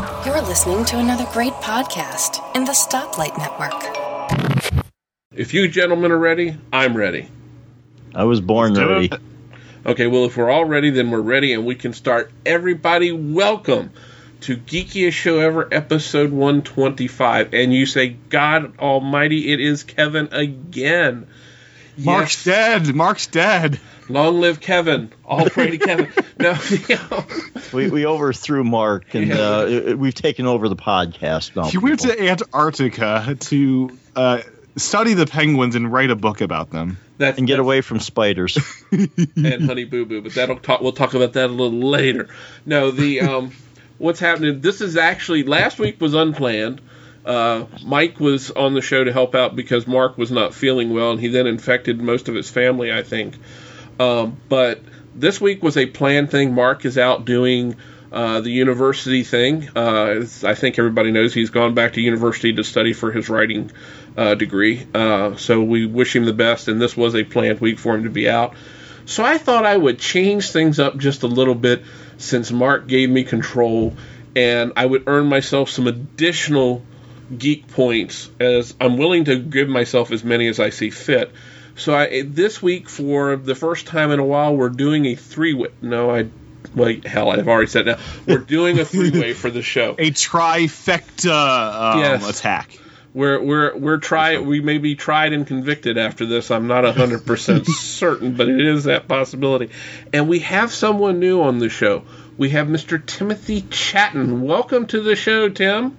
You're listening to another great podcast in the Stoplight Network. If you gentlemen are ready, I'm ready. I was born Do ready. Okay, well, if we're all ready, then we're ready and we can start. Everybody, welcome to Geekiest Show Ever, episode 125. And you say, God Almighty, it is Kevin again. Mark's Yes. dead. Mark's dead. Long live Kevin. All pray to Kevin. No, We, we overthrew Mark, and Yeah. uh, we've taken over the podcast now. He went people. to Antarctica to uh, study the penguins and write a book about them. that's and get away from spiders. and Honey Boo Boo, but that'll talk. We'll talk about that a little later. No, the um, what's happening? This is actually last week was unplanned. Uh, Mike was on the show to help out because Mark was not feeling well, and he then infected most of his family, I think. Um, but this week was a planned thing. Mark is out doing uh, the university thing. Uh, I think everybody knows he's gone back to university to study for his writing uh, degree. Uh, so we wish him the best, and this was a planned week for him to be out. So I thought I would change things up just a little bit since Mark gave me control, and I would earn myself some additional geek points as I'm willing to give myself as many as I see fit. So I, this week, for the first time in a while, we're doing a three way. No, I wait. Hell, I've already said now. We're doing a three way for the show. A trifecta um, Yes. attack. We're we're we're try we may be tried and convicted after this. I'm not hundred percent certain, but it is that possibility. And we have someone new on the show. We have Mr. Timothy Chatton. Welcome to the show, Tim.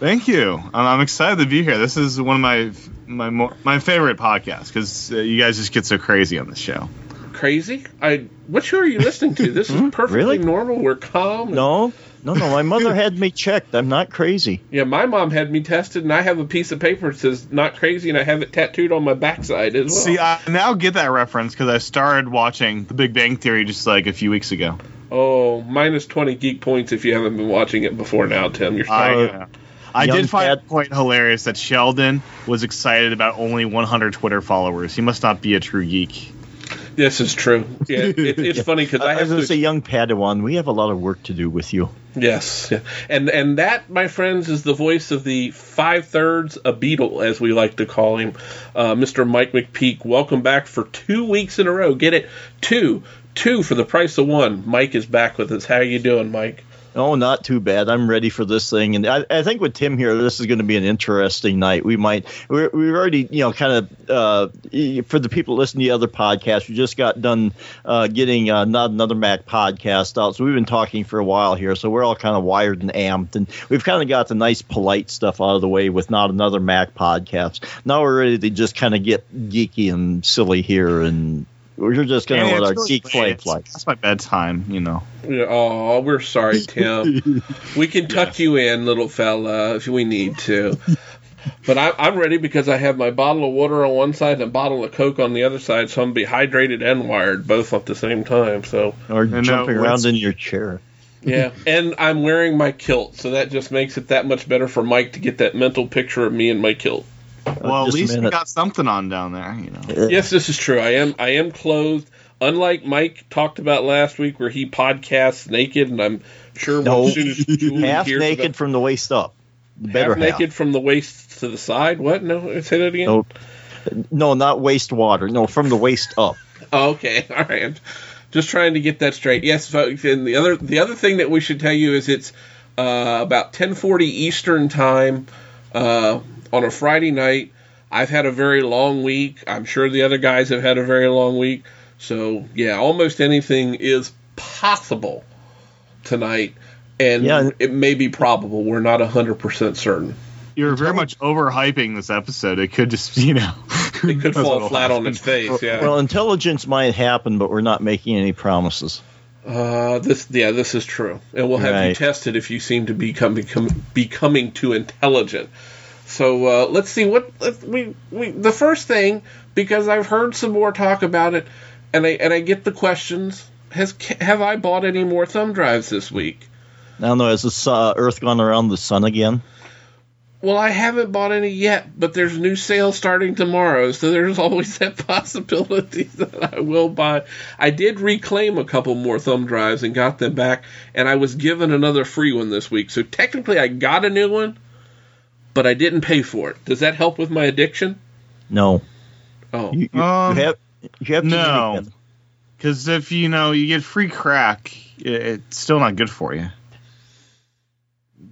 Thank you. I'm excited to be here. This is one of my my mo- my favorite podcast because uh, you guys just get so crazy on this show. Crazy? I what show are you listening to? This is perfectly Really? normal. We're calm. no, no, no. My mother had me checked. I'm not crazy. Yeah, my mom had me tested, and I have a piece of paper that says "not crazy," and I have it tattooed on my backside as well. See, I now get that reference because I started watching The Big Bang Theory just like a few weeks ago. oh, minus twenty geek points if you haven't been watching it before now, Tim. You're I, sorry. I did find Pat- it quite hilarious that Sheldon was excited about only 100 Twitter followers. He must not be a true geek. this is true. Yeah, it, it's funny because I I, have was to going to say, young Padawan, we have a lot of work to do with you. Yes, yeah. and and that, my friends, is the voice of the five thirds a beetle, as we like to call him, uh, Mr. Mike McPeak. Welcome back for two weeks in a row. Get it, two, two for the price of one. Mike is back with us. How are you doing, Mike? Oh, not too bad. I'm ready for this thing, and I, I think with Tim here, this is going to be an interesting night. We might we're, already you know kind of uh, for the people listening to the other podcasts, we just got done uh, getting uh, not another Mac podcast out, so we've been talking for a while here, so we're all kind of wired and amped, and we've kind of got the nice polite stuff out of the way with not another Mac podcast. Now we're ready to just kind of get geeky and silly here, and we're just going to Yeah, let our it's really geek play flame It's fly. my bedtime, you know. Yeah, Oh, we're sorry, Tim. we can tuck you in, little fella, if we need to. But I, I'm ready because I have my bottle of water on one side and a bottle of Coke on the other side, so I'm be hydrated and wired both at the same time. So Or know, uh, jumping around in your chair. Yeah, and I'm wearing my kilt, so that just makes it that much better for Mike to get that mental picture of me in my kilt. Well, at least we got something on down there, you know. Yes, this is true. I am I am clothed. Unlike Mike talked about last week, where he podcasts naked, and I'm sure No. as soon as Julie half hears naked about- from the waist up. The better half naked from the waist to the side. What? No, say that again. No, no, not waist water. No, from the waist up. Oh, okay, all right. I'm just trying to get that straight. Yes, folks. And the other the other thing that we should tell you is it's uh, about 10:40 Eastern time uh, on a Friday night. I've had a very long week. I'm sure the other guys have had a very long week. So yeah, almost anything is possible tonight, and Yeah. it may be probable. We're not 100 percent certain. You're very much overhyping this episode. It could just, you know, It could fall what'll flat on its face. Yeah. Well, intelligence might happen, but we're not making any promises. Uh, this yeah, this is true, and we'll have you tested if you seem to become, become becoming too intelligent. So uh, let's see what we we the first thing because I've heard some more talk about it, and I and I get the questions. Has have I bought any more thumb drives this week? I don't know. Has the su- Earth gone around the sun again? Well, I haven't bought any yet, but there's new sales starting tomorrow, so there's always that possibility that I will buy. I did reclaim a couple more thumb drives and got them back, and I was given another free one this week. So technically, I got a new one, but I didn't pay for it. Does that help with my addiction? No. Oh, You, you, Um, you have you have to no. Because if you know you get free crack, i- it's still not good for you.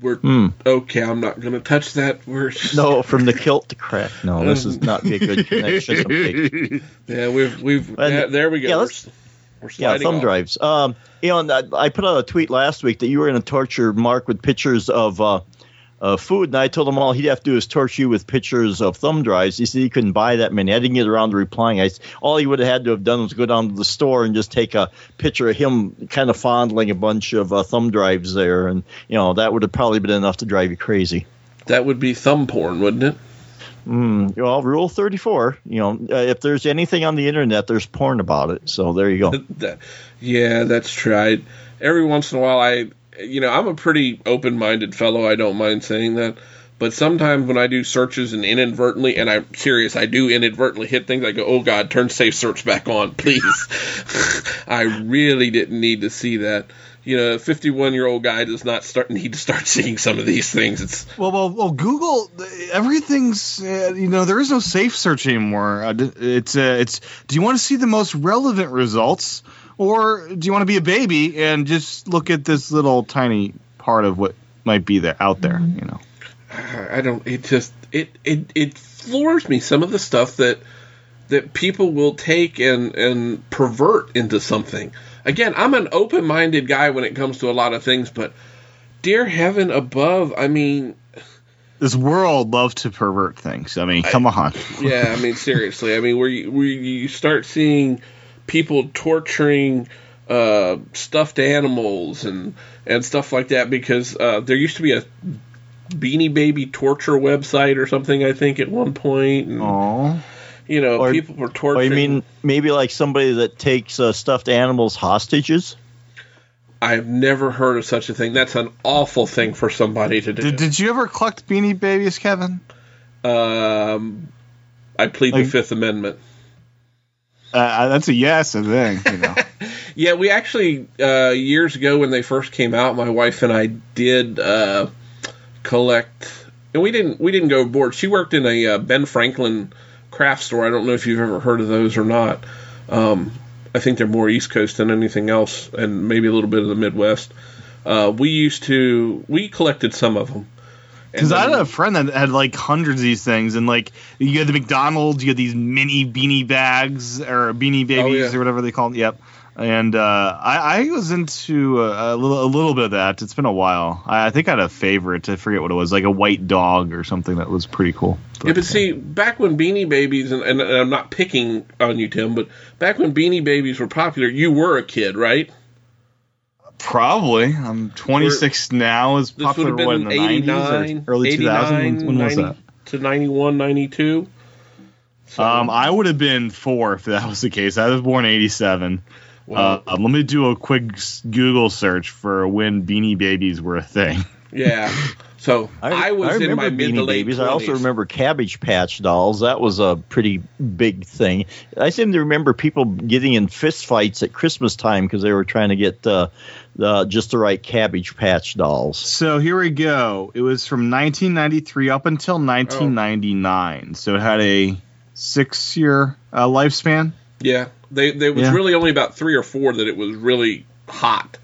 we're Hmm. okay. I'm not gonna touch that. We're No, from the kilt to crack. No, this is not be a good connection. Yeah, we've we've And- yeah, there we go. yeah, let's- Yeah, thumb off. drives. Um, you know, and I, I put out a tweet last week that you were going to torture Mark with pictures of uh, uh, food, and I told him all he'd have to do is torture you with pictures of thumb drives. He said he couldn't buy that many. I didn't get around to replying. I, all he would have had to have done was go down to the store and just take a picture of him kind of fondling a bunch of uh, thumb drives there, and you know that would have probably been enough to drive you crazy. That would be thumb porn, wouldn't it? Mm, well, Rule 34, you know, uh, if there's anything on the internet, there's porn about it. So there you go. Yeah, that's true. I, every once in a while, I, you know, I'm a pretty open-minded fellow. I don't mind saying that. But sometimes when I do searches and inadvertently, and I'm serious, I do inadvertently hit things. I go, "Oh God, turn safe search back on, please." I really didn't need to see that. You know, a 51 year old guy does not start need to start seeing some of these things. It's Well, well, well Google, everything's, uh, you know, there is no safe search anymore. Uh, it's, uh, it's, do you want to see the most relevant results or do you want to be a baby and just look at this little tiny part of what might be there out there, mm-hmm. you know? I don't. It just it it it floors me some of the stuff that that people will take and and pervert into something. Again, I'm an open-minded guy when it comes to a lot of things, but dear heaven above, I mean, This world loves to pervert things. I mean, come on. yeah, I mean seriously, I mean where you, where you start seeing people torturing uh, stuffed animals and and stuff like that because uh, there used to be a Beanie Baby torture website or something. I think at one point, and, Oh, you know, Or- people were Or torturing. you mean maybe like somebody that takes uh, stuffed animals hostages? I've never heard of such a thing. That's an awful thing for somebody to do. did, did you ever collect Beanie Babies, Kevin? um, I plead Like- the Fifth Amendment. Uh, that's a yes, I think. You know. Yeah, we actually uh, years ago when they first came out, my wife and I did uh, collect, and we didn't we didn't go aboard. She worked in a uh, Ben Franklin craft store. I don't know if you've ever heard of those or not. Um, I think they're more East Coast than anything else, and maybe a little bit of the Midwest. Uh, we used to we collected some of them. Because I had a friend that had like hundreds of these things, and like you had the McDonald's, you had these mini beanie bags or beanie babies yeah. or whatever they call them. Yep. And uh, I, I was into a, a little a little bit of that. It's been a while. I, I think I had a favorite. I forget what it was, like a white dog or something that was pretty cool. Yeah, but see, back when Beanie Babies, and, and I'm not picking on you, Tim, but back when Beanie Babies were popular, you were a kid, right? Probably. I'm 26 now. Is This would popular have what in the 90s 89, or early 2000s? When, when was that? To 91, 92. So, Um, I would have been four if that was the case. I was born 87. well, Uh, let me do a quick Google search for when Beanie Babies were a thing. yeah. So I, was in remember my mid to late Babies. 20s. I also remember Cabbage Patch dolls. That was a pretty big thing. I seem to remember people getting in fist fights at Christmas time because they were trying to get uh, the just the right Cabbage Patch dolls. So here we go. It was from 1993 up until 1999. So it had a six-year uh, lifespan. Yeah, they there was Yeah. really only about three or four that it was really hot.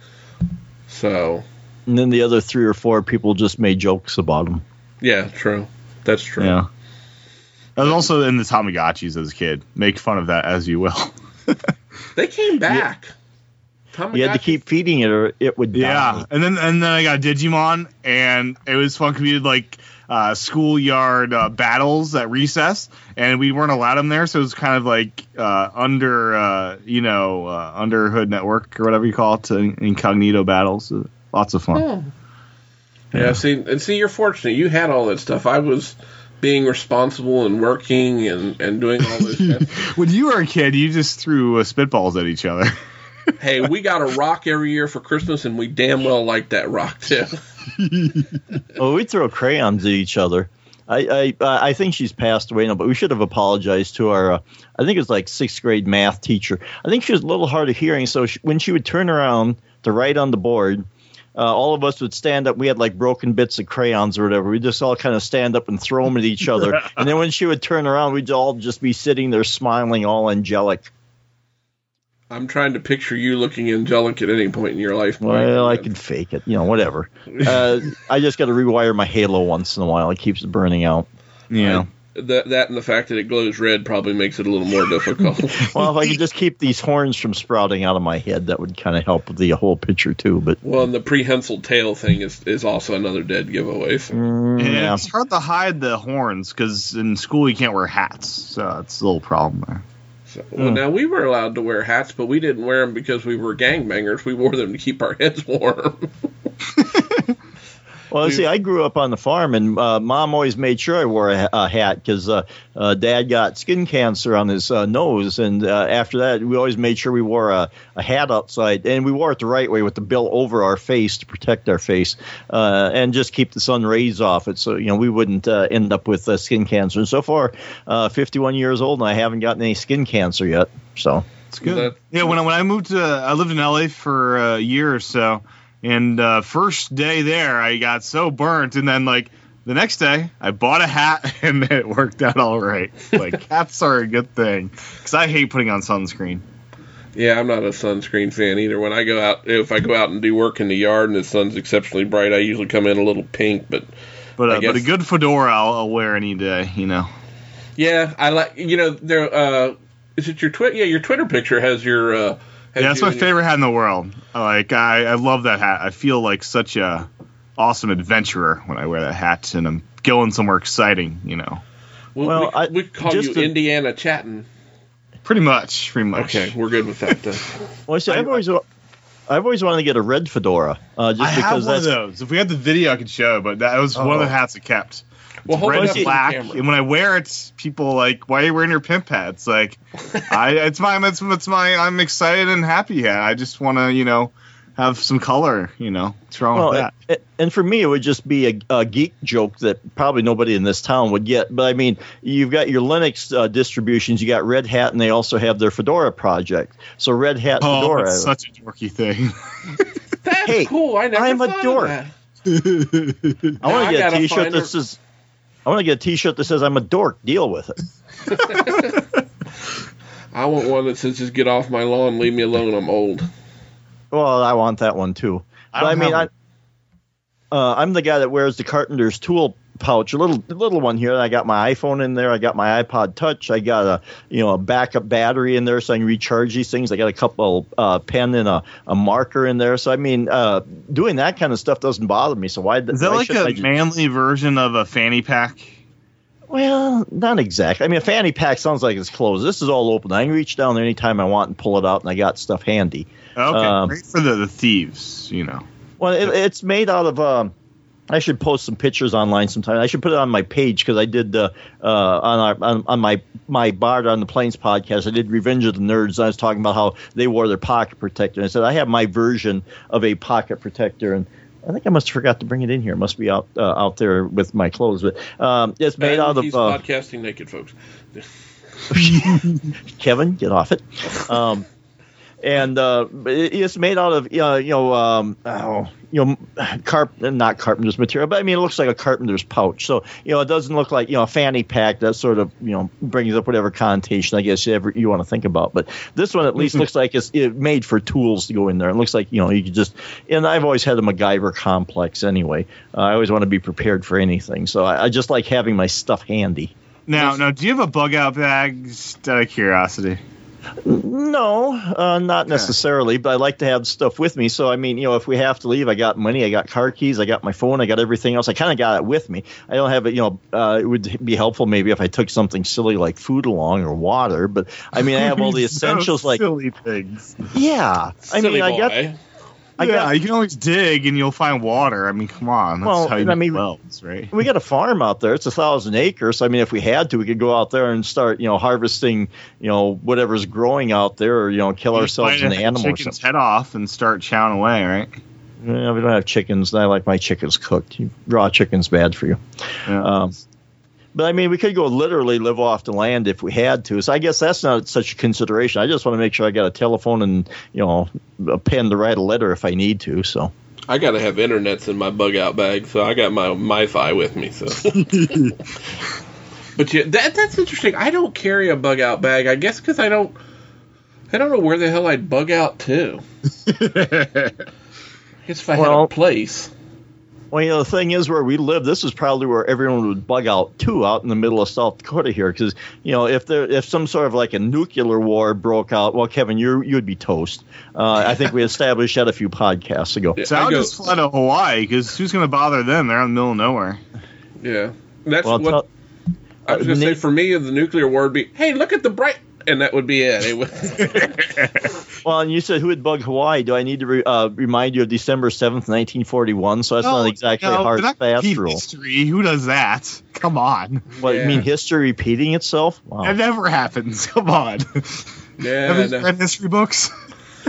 So And then the other three or four people just made jokes about them. yeah, true. That's true. Yeah. I was also in the Tamagotchis as a kid. Make fun of that as you will. They came back. You had to keep feeding it or it would die. Yeah, and then and then I got Digimon, and it was fun. 'cause We did like uh, schoolyard uh, battles at recess, and we weren't allowed them there, so it was kind of like uh, under uh, you know uh, under hood network or whatever you call it, incognito battles. Lots of fun. Oh. Yeah, see, and see, you're fortunate. You had all that stuff. I was being responsible and working and, and doing all this. stuff. When you were a kid, you just threw uh, spitballs at each other. hey, we got a rock every year for Christmas, and we damn well like that rock too. oh, we throw crayons at each other. I, I I think she's passed away now, but we should have apologized to our. Uh, I think it was like sixth grade math teacher. I think she was a little hard of hearing, so she, when she would turn around to write on the board, uh, all of us would stand up. We had like broken bits of crayons or whatever. We just all kind of stand up and throw them at each other. and then when she would turn around, we'd all just be sitting there smiling, all angelic. I'm trying to picture you looking angelic at any point in your life. Mike. Well, I can fake it, you know, whatever. Uh, I just got to rewire my halo once in a while. It keeps burning out. Yeah. That that and the fact that it glows red probably makes it a little more difficult. Well, if I could just keep these horns from sprouting out of my head, that would kind of help the whole picture too. But well, and the prehensile tail thing is is also another dead giveaway. So. mm, yeah. it's hard to hide the horns because in school you can't wear hats, so it's a little problem there. So, well, now we were allowed to wear hats, but we didn't wear them because we were gangbangers. We wore them to keep our heads warm. Well, see, I grew up on the farm, and uh, mom always made sure I wore a, a hat because uh, uh, dad got skin cancer on his uh, nose, and uh, after that, we always made sure we wore a, a hat outside, and we wore it the right way with the bill over our face to protect our face, uh, and just keep the sun rays off it, so you know we wouldn't uh, end up with uh, skin cancer. And so far, uh, 51 years old, and I haven't gotten any skin cancer yet. So It's good. That- yeah, when I, when I moved to, I lived in LA for a year or so, and uh, first day there, I got so burnt, and then like the next day, I bought a hat, and it worked out all right. Like hats are a good thing because I hate putting on sunscreen. yeah, I'm not a sunscreen fan either. When I go out, if I go out and do work in the yard and the sun's exceptionally bright, I usually come in a little pink. But But uh, but a good fedora I'll, I'll wear any day, you know. yeah, I like you know there. Uh, is it your Twitter? Yeah, your Twitter picture has your. Uh, Yeah, that's my and your- favorite hat in the world. Like I, I love that hat. I feel like such a awesome adventurer when I wear that hat, and I'm going somewhere exciting. You know, We, Well, we, I- we call just you to- Indiana Chatting. pretty much, pretty much. Okay, we're good with that. Then. well, see, I've always I've always wanted to get a red fedora, uh, just I have because one of those. If we had the video, I could show. But that was one of the Oh. hats I kept. Well, hold Red and up to the black, and when I wear it, people like, "Why are you wearing your pimp hat?" It's like, I, it's my, it's, it's my, I'm excited and happy hat. I just want to, you know, have some color. You know, what's wrong Well, with that? a- and for me, it would just be a, a geek joke that probably nobody in this town would get. But I mean, you've got your Linux uh, distributions, you got Red Hat, and they also have their Fedora project. So Red Hat Oh, Fedora. that's such a dorky thing. That's Hey, cool. I never I'm a thought of dork. that. I want to get a gotta T-shirt find that says. I want to get a T-shirt that says "I'm a dork." Deal with it. I want one that says "Just get off my lawn, leave me alone. I'm old." Well, I want that one too. I But I, mean, I, uh, I'm the guy that wears the carpenter's tool pouch, a little little one here. I got my iPhone in there. I got my iPod Touch. I got a you know a backup battery in there so I can recharge these things. I got a couple uh, pen and a, a marker in there. So I mean, uh, doing that kind of stuff doesn't bother me. So why Is that why like a manly version of a fanny pack? Well, not exactly. I mean, a fanny pack sounds like it's closed. This is all open. I can reach down there anytime I want and pull it out, and I got stuff handy. Okay, Um, great for the, the thieves, you know. Well, it, it's made out of. Um, I should post some pictures online sometime. I should put it on my page because I did uh, uh, on our on, on my my Bard on the Plains podcast. I did Revenge of the Nerds. I was talking about how they wore their pocket protector. And I said I have my version of a pocket protector, and I think I must have forgot to bring it in here. It must be out uh, out there with my clothes, but um, it's made And out of. he's Uh, podcasting naked, folks. Kevin, get off it. Um, and uh, it- it's made out of uh, you know um, oh, you know carp not carpenter's material, but I mean it looks like a carpenter's pouch. So you know it doesn't look like you know a fanny pack that sort of you know brings up whatever connotation I guess you ever you want to think about. But this one at least looks like it's it made for tools to go in there. It looks like you know you could just and I've always had a MacGyver complex anyway. Uh, I always want to be prepared for anything, so I, I just like having my stuff handy. Now, now, do you have a bug out bag? Just out of curiosity. No, uh, not necessarily, but I like to have stuff with me. So, I mean, you know, if we have to leave, I got money, I got car keys, I got my phone, I got everything else. I kind of got it with me. I don't have it, you know, uh, it would be helpful maybe if I took something silly like food along or water, but I mean, I have all the So essentials like, silly things. yeah. I Silly mean, I got, boy. I yeah, got, you can always dig and you'll find water. I mean, come on, that's Well, how you I mean- wells, right? we got a farm out there. It's a thousand acres. I mean, if we had to, we could go out there and start, you know, harvesting, you know, whatever's growing out there, or you know, kill You ourselves bite an a animal. Chicken's head off and start chowing away, right? Yeah, we don't have chickens. and I like my chickens cooked. Raw chicken's bad for you. Yeah. Um, but I mean, we could go literally live off the land if we had to. So I guess that's not such a consideration. I just want to make sure I got a telephone and you know a pen to write a letter if I need to. So I gotta have internets in my bug out bag, so I got my MiFi with me. So, but yeah, that that's interesting. I don't carry a bug out bag. I guess because I don't, I don't know where the hell I'd bug out to. I guess if I had Well- a place. Well, you know, the thing is, where we live, this is probably where everyone would bug out too, out in the middle of South Dakota here, because you know, if there, if some sort of like a nuclear war broke out, well, Kevin, you you'd be toast. Uh, I think we established that a few podcasts ago. Yeah, so I I'll go- just fly to Hawaii because who's going to bother them? They're out in the middle of nowhere. Yeah, that's Well, what tell- I was gonna uh, say. Nick- For me, the nuclear war would be, hey, look at the bright, and that would be it. It would. well, and you said who would bug Hawaii? Do I need to re, uh, remind you of December seventh, nineteen forty-one? So that's not exactly a hard not fast rule. History. Who does that? Come on. What Yeah. you mean history repeating itself? Wow. That never happens. Come on. yeah, Have you no. read history books?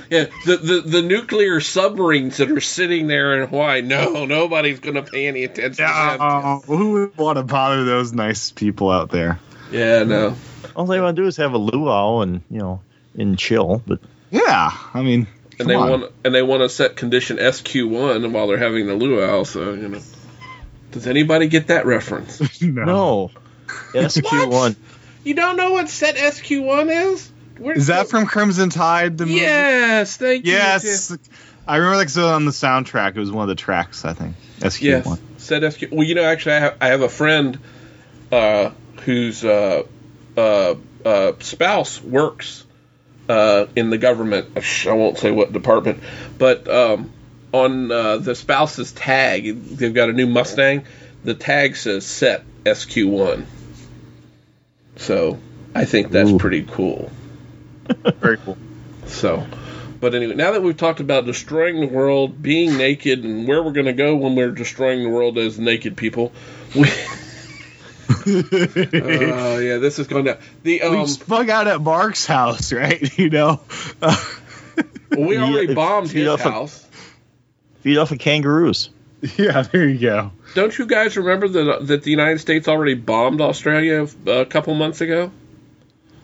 yeah. The, the the nuclear submarines that are sitting there in Hawaii. No, nobody's gonna pay any attention. to them. Who would want to bother those nice people out there? Yeah, no. All they want to do is have a luau and you know and chill. But Yeah, I mean, And they on. want and they want to set condition SQ one while they're having the luau. So you know, does anybody get that reference? no, SQ one. you don't know what set SQ one is? Where's Is that the- from Crimson Tide? The movie? Yes, thank you. Yes. I remember like so on the soundtrack. It was one of the tracks. I think. SQ Yes, one. said SQ. Well, you know, actually, I have, I have a friend uh, whose uh, uh, uh, spouse works uh, in the government. I won't say what department, but um, on uh, the spouse's tag, they've got a new Mustang. The tag says set SQ1. So I think that's Ooh. pretty cool. Very cool. So, but anyway, now that we've talked about destroying the world, being naked, and where we're going to go when we're destroying the world as naked people, we. Oh yeah, this is going down. The we um, spug out at Mark's house, right? You know. well, we already bombed feed his off a- house. Feed off of kangaroos. yeah, there you go. Don't you guys remember that that the United States already bombed Australia a couple months ago?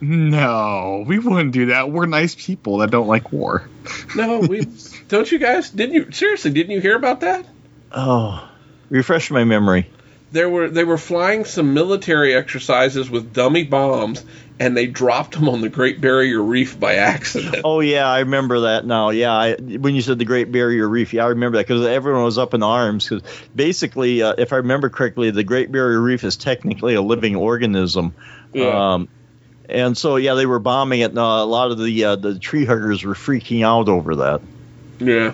No, we wouldn't do that. We're nice people that don't like war. No, we. don't you guys? Didn't you seriously? Didn't you hear about that? Oh, refresh my memory. There were they were flying some military exercises with dummy bombs, and they dropped them on the Great Barrier Reef by accident. Oh yeah, I remember that now. Yeah, I, when you said the Great Barrier Reef, yeah, I remember that because everyone was up in arms. Because basically, uh, if I remember correctly, the Great Barrier Reef is technically a living organism. Yeah. Um, and so yeah, they were bombing it. And, uh, a lot of the uh, the tree huggers were freaking out over that. Yeah.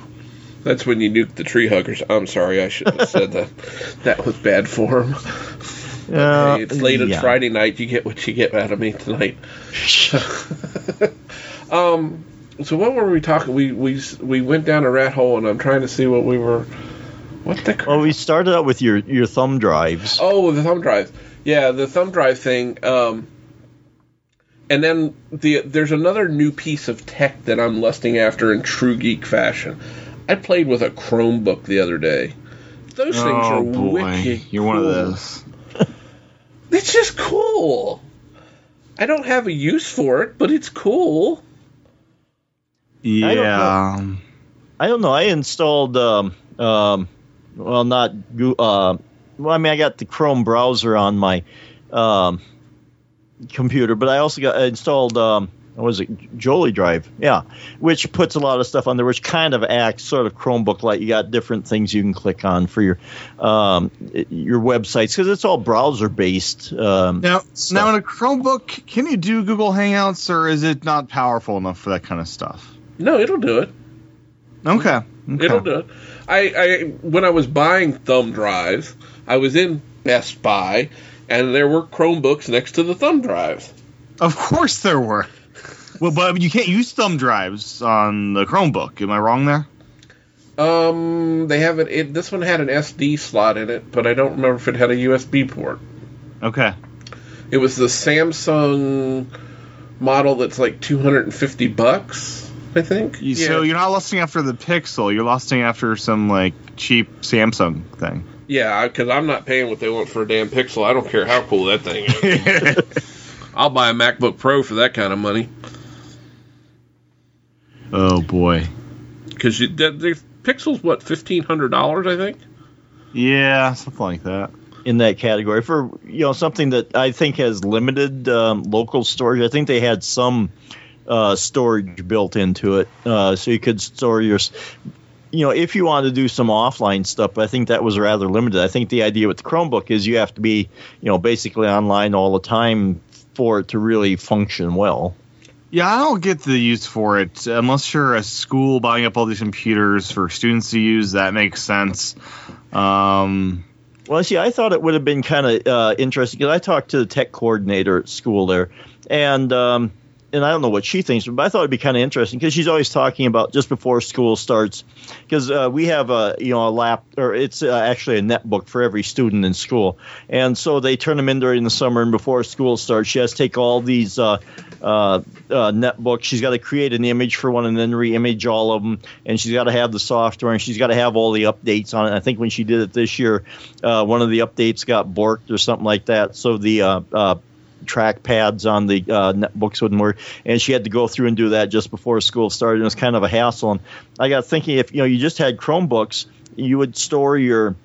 That's when you nuke the tree huggers. I'm sorry, I shouldn't have said that. That was bad form. Uh, Hey, it's late on yeah. Friday night. You get what you get out of me tonight. um, so what were we talking? We we we went down a rat hole, and I'm trying to see what we were. What the? Crap? Well, we started out with your your thumb drives. Oh, the thumb drives. Yeah, the thumb drive thing. Um, and then the there's another new piece of tech that I'm lusting after in true geek fashion. I played with a Chromebook the other day. Those things are oh boy, wicked. you're one of those. It's just cool. I don't have a use for it, but it's cool. Yeah. I don't know. I installed, um, um, well, not, Goo- uh, well, I mean, I got the Chrome browser on my um, computer, but I also got I installed, um, what was it, Jolidrive, yeah, which puts a lot of stuff on there, which kind of acts sort of Chromebook like. You got different things you can click on for your um, your websites because it's all browser based. Um, Now, stuff. now in a Chromebook, can you do Google Hangouts, or is it not powerful enough for that kind of stuff? No, it'll do it. Okay. okay. It'll do it. I, I when I was buying thumb drives, I was in Best Buy, and there were Chromebooks next to the thumb drives. Of course there were. Well, but you can't use thumb drives on the Chromebook. Am I wrong there? Um, they have it, it. This one had an SD slot in it, but I don't remember if it had a USB port. Okay. It was the Samsung model that's like 250 bucks, I think. You- So you're not lusting after the Pixel. You're lusting after some like cheap Samsung thing. Yeah, because I'm not paying what they want for a damn Pixel. I don't care how cool that thing is. I'll buy a MacBook Pro for that kind of money. Oh boy. Because the, the Pixel's what fifteen hundred dollars, I think. Yeah, something like that. in that category for you know something that I think has limited um, local storage. I think they had some uh, storage built into it, uh, so you could store your. You know, if you want to do some offline stuff, I think that was rather limited. I think the idea with the Chromebook is you have to be, you know, basically online all the time for it to really function well. Yeah, I don't get the use for it unless you're a school buying up all these computers for students to use. That makes sense. Um, Well, see, I thought it would have been kind of uh, interesting because I talked to the tech coordinator at school there, and um, and I don't know what she thinks, but I thought it'd be kind of interesting because she's always talking about just before school starts, because uh, we have a you know a lap or it's uh, actually a netbook for every student in school, and so they turn them in during the summer and before school starts, she has to take all these. Uh, uh, uh, netbook. She's got to create an image for one and then re-image all of them, and she's got to have the software and she's got to have all the updates on it. I think when she did it this year, uh, one of the updates got borked or something like that, so the uh, uh, track pads on the uh, netbooks wouldn't work, and she had to go through and do that just before school started. And it was kind of a hassle. And I got thinking, if you know you just had Chromebooks, you would store your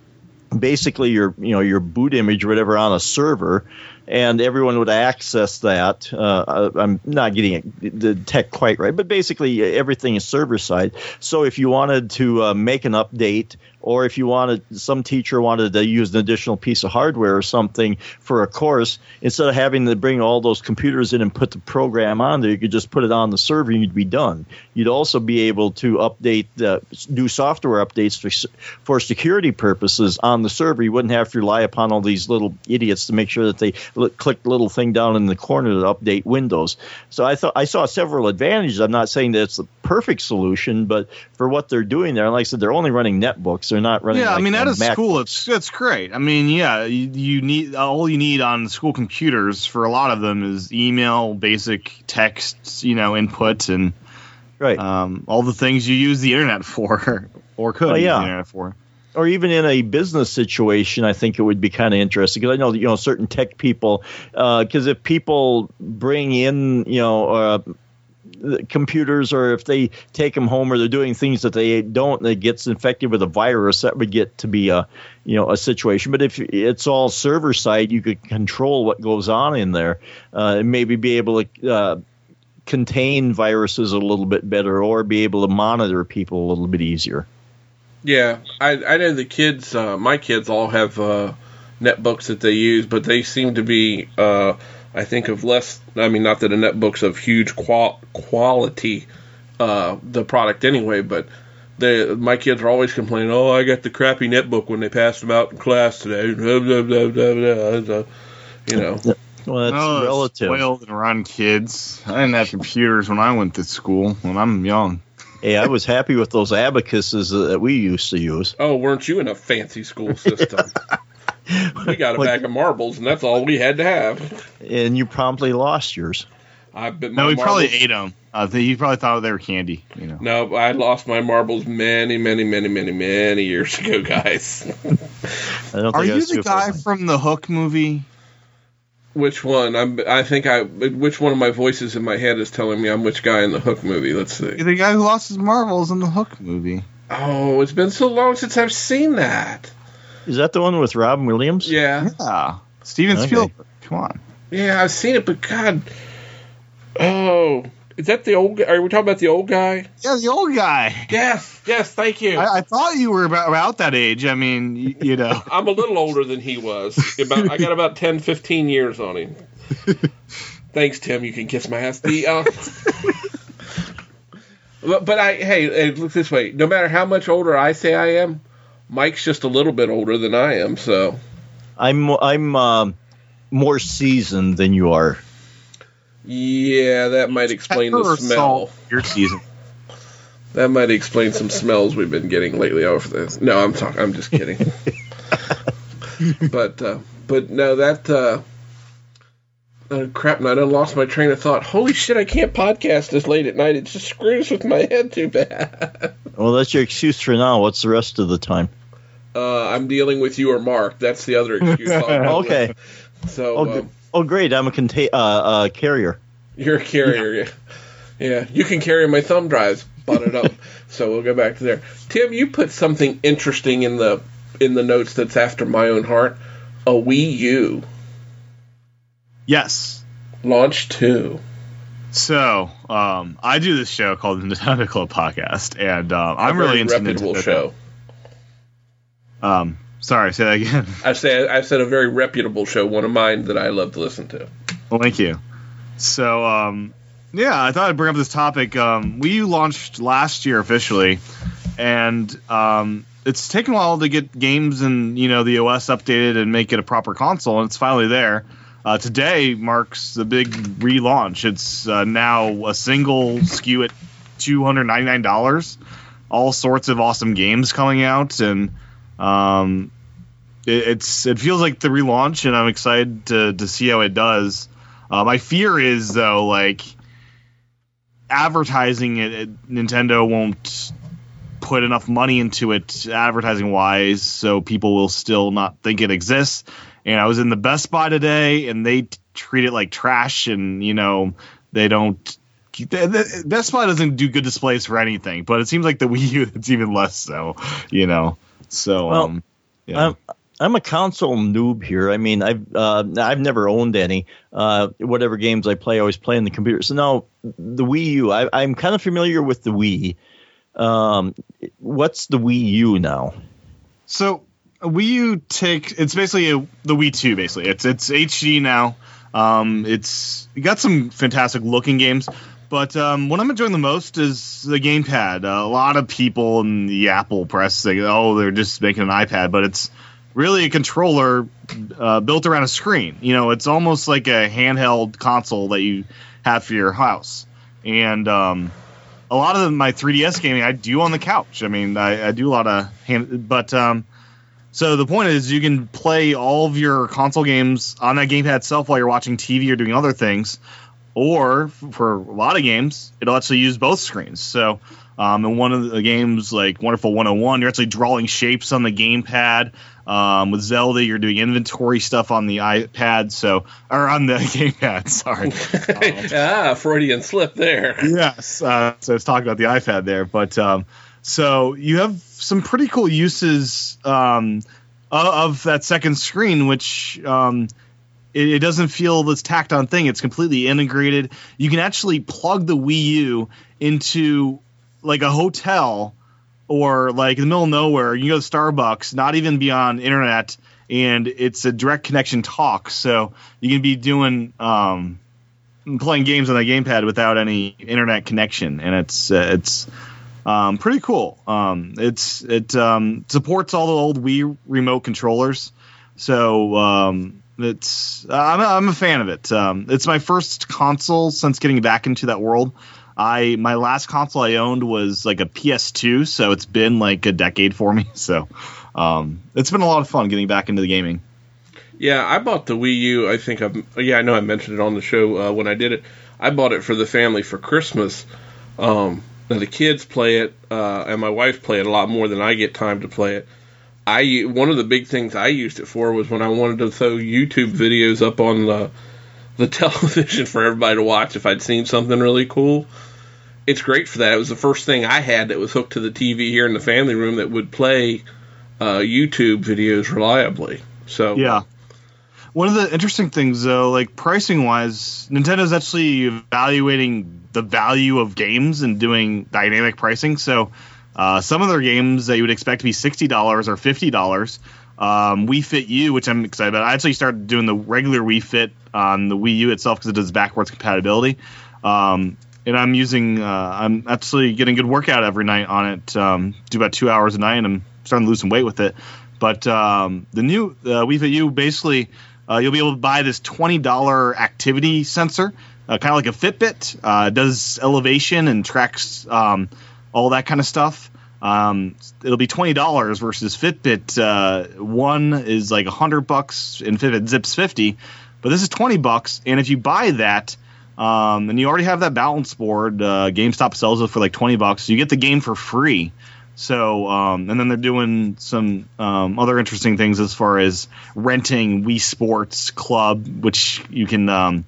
basically your you know your boot image or whatever on a server and everyone would access that uh, I- i'm not getting it, the tech quite right but basically everything is server side so if you wanted to uh, make an update or if you wanted some teacher wanted to use an additional piece of hardware or something for a course instead of having to bring all those computers in and put the program on there you could just put it on the server and you'd be done. You'd also be able to update uh, do software updates for, for security purposes on the server. You wouldn't have to rely upon all these little idiots to make sure that they li- click the little thing down in the corner to update windows. So i thought i saw several advantages. I'm not saying that it's the perfect solution but for what they're doing there like i said they're only running netbooks they're not running yeah, I mean, uh, at a Mac- school, it's it's great. I mean, yeah, you, you need all you need on school computers for a lot of them is email, basic text, you know, input, and right um, all the things you use the internet for, or could Oh, use yeah. the internet for. or even in a business situation, I think it would be kind of interesting because I know you know certain tech people. Because if people bring in you know uh, computers, or if they take them home, or they're doing things that they don't, it gets infected with a virus, that would get to be a you know a situation. But if it's all server side, you could control what goes on in there, uh, and maybe be able to. Uh, contain viruses a little bit better or be able to monitor people a little bit easier Yeah, I I know the kids. Uh, my kids all have uh, netbooks that they use, but they seem to be. I think of less. I mean, not that a netbook's of huge qual- quality, uh, the product anyway, but. They, my kids are always complaining, "Oh, I got the crappy netbook when they passed them out in class today." Blah, blah, blah. You know, well that's Oh, relative Spoiled and around kids. I didn't have computers when I went to school when I'm young. Hey, I was happy with those abacuses that we used to use. oh, weren't you in a fancy school system? we got a Like- bag of marbles, and that's all we had to have. And you promptly lost yours. I bet my No, we probably ate them. Uh, they, you probably thought they were candy. You know. No, I lost my marbles many, many, many, many, many years ago, guys. I don't Are I you the guy far. from the Hook movie? which one? I'm. I think I. Which one of my voices in my head is telling me I'm which guy in the Hook movie? Let's see. You're the guy who lost his marbles in the Hook movie. Oh, it's been so long since I've seen that. Is that the one with Robin Williams? Yeah, Yeah, Steven Okay. Spielberg. Come on. yeah, I've seen it, but God. Oh, is that the old? guy? Are we talking about the old guy? Yeah, the old guy. Yes, yes. Thank you. I, I thought you were about, about that age. I mean, you, you know. I'm a little older than he was. About I got about 10, 15 years on him. Thanks, Tim. You can kiss my ass. The uh, but, but I hey, hey, look this way. No matter how much older I say I am, Mike's just a little bit older than I am. So I'm I'm um, more seasoned than you are. yeah, that might explain the Pepper or smell. salt Your season. That might explain some smells we've been getting lately over this. No, I'm talking. I'm just kidding. but uh, but no, that uh, Oh, crap, and I done lost my train of thought. Holy shit, I can't podcast this late at night. It just screws with my head too bad. Well, that's your excuse for now. What's the rest of the time? Uh, I'm dealing with you or Mark. That's the other excuse. I'll go with. Okay. So, Oh, um, oh great. I'm a conta- uh, uh, carrier. You're a carrier, yeah. yeah. you can carry my thumb drives, butt it up. so we'll go back to there. Tim, you put something interesting in the in the notes that's after my own heart. A Wii U Yes. launch two. So, um, I do this show called the Nintendo Club Podcast, and um, I'm really into reputable Nintendo show. Um, sorry, say that again. I say I said a very reputable show, one of mine that I love to listen to. Well, thank you. So, um, yeah, I thought I'd bring up this topic. Um, Wii U launched last year officially, and um, it's taken a while to get games and you know the OS updated and make it a proper console, and it's finally there. Uh, today marks the big relaunch. It's uh, now a single SKU at two hundred ninety nine dollars. All sorts of awesome games coming out, and um, it, it's it feels like the relaunch, and I'm excited to to see how it does. Uh, my fear is though, like advertising it, it, Nintendo won't put enough money into it advertising wise, so people will still not think it exists. And I was in the Best Buy today, and they t- treat it like trash, and you know they don't. Best Buy doesn't do good displays for anything, but it seems like the Wii U it's even less so, you know. So, Well, um, yeah. I'm, I'm a console noob here. I mean, I've uh, I've never owned any. Uh, whatever games I play, I always play on the computer. So now the Wii U, I, I'm kind of familiar with the Wii. Um, what's the Wii U now? So Wii U take it's basically a, the Wii 2 basically. It's it's HD now. Um, it's you got some fantastic looking games, but um, what I'm enjoying the most is the gamepad. Uh, a lot of people in the Apple press say, "Oh, they're just making an iPad," but it's really a controller uh, built around a screen. You know, it's almost like a handheld console that you have for your house, and um, a lot of my 3DS gaming I do on the couch. I mean, I, I do a lot of hand, but um, so the point is you can play all of your console games on that gamepad itself while you're watching TV or doing other things, or for a lot of games it'll actually use both screens. So. Um, in one of the games, like Wonderful 101, you're actually drawing shapes on the gamepad. Um, with Zelda, you're doing inventory stuff on the iPad, so or on the gamepad. Sorry. ah, Freudian slip there. yes. Uh, so I was talking about the iPad there, but um, so you have some pretty cool uses um, of, of that second screen, which um, it, it doesn't feel this tacked on thing. It's completely integrated. You can actually plug the Wii U into like a hotel or like in the middle of nowhere. You go to Starbucks, not even beyond internet, and it's a direct connection talk. So you can be doing. Um, playing games on the gamepad without any internet connection, and it's uh, it's um, pretty cool. Um, it's it um, supports all the old Wii remote controllers, so um, it's I'm a, I'm a fan of it. Um, it's my first console since getting back into that world. I my last console I owned was like a PS2, so it's been like a decade for me. So um, it's been a lot of fun getting back into the gaming. Yeah, I bought the Wii U. I think I've yeah, I know I mentioned it on the show uh, when I did it. I bought it for the family for Christmas. Um, now the kids play it, uh, and my wife play it a lot more than I get time to play it. I one of the big things I used it for was when I wanted to throw YouTube videos up on the the television for everybody to watch if I'd seen something really cool. It's great for that. It was the first thing I had that was hooked to the TV here in the family room that would play uh, YouTube videos reliably. So Yeah. One of the interesting things, though, like pricing wise, Nintendo's actually evaluating the value of games and doing dynamic pricing. So, uh, some of their games that you would expect to be sixty dollars or fifty dollars. Um, Wii Fit U, which I'm excited about. I actually started doing the regular Wii Fit on the Wii U itself because it does backwards compatibility. Um, and I'm using, uh, I'm actually getting good workout every night on it. Um, do about two hours a night, and I'm starting to lose some weight with it. But um, the new uh, Wii Fit U basically, uh, you'll be able to buy this twenty dollar activity sensor, uh, kind of like a Fitbit. Uh, does elevation and tracks um, all that kind of stuff. Um, it'll be twenty dollars versus Fitbit. Uh, one is like hundred bucks, and Fitbit Zips fifty. But this is twenty bucks, and if you buy that, um, and you already have that balance board, uh, GameStop sells it for like twenty bucks. You get the game for free. So, um, and then they're doing some um, other interesting things as far as renting Wii Sports Club, which you can um,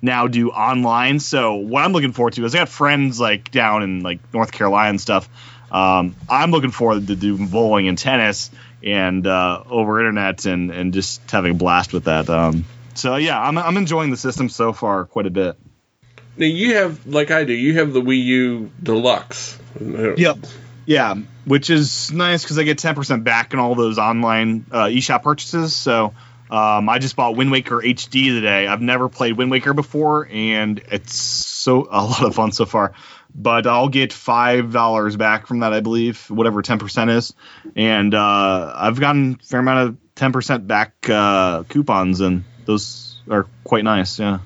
now do online. So, what I'm looking forward to is I got friends like down in like North Carolina and stuff. Um, I'm looking forward to do bowling and tennis and uh, over internet and and just having a blast with that. Um, so yeah, I'm I'm enjoying the system so far quite a bit. Now you have, like I do, you have the Wii U Deluxe. Yep. Yeah, which is nice because I get 10% back in all those online uh, eShop purchases. So um, I just bought Wind Waker HD today. I've never played Wind Waker before, and it's so a lot of fun so far. But I'll get five dollars back from that, I believe, whatever 10% is, and uh, I've gotten a fair amount of 10% back uh, coupons, and those are quite nice. Yeah.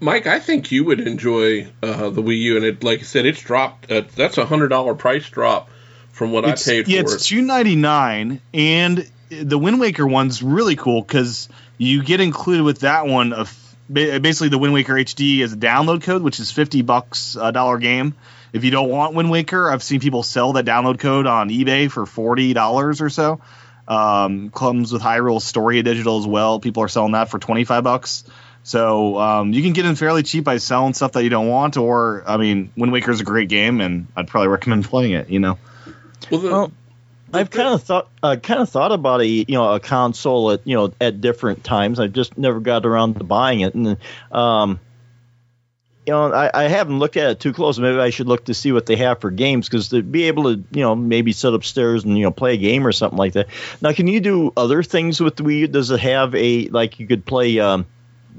Mike, I think you would enjoy uh, the Wii U, and it, like I said, it's dropped. Uh, that's a hundred dollar price drop from what It's- I paid yeah, for it's it. two ninety nine, and the Wind Waker one's really cool because you get included with that one of basically the Wind Waker HD as a download code, which is fifty bucks a dollar game. If you don't want Wind Waker, I've seen people sell that download code on eBay for forty dollars or so. Um, comes with Hyrule Historia Digital as well. People are selling that for twenty five bucks. So um, you can get in fairly cheap by selling stuff that you don't want, or I mean, Wind Waker is a great game, and I'd probably recommend playing it. You know. Well, the, Well, I've kind of thought, uh, kind of thought about a, you know, a console at, you know, at different times. I've just never got around to buying it, and, um, you know, I, I haven't looked at it too close. Maybe I should look to see what they have for games because to be able to, you know, maybe sit upstairs and you know play a game or something like that. Now, can you do other things with the Wii? U? Does it have a like you could play um,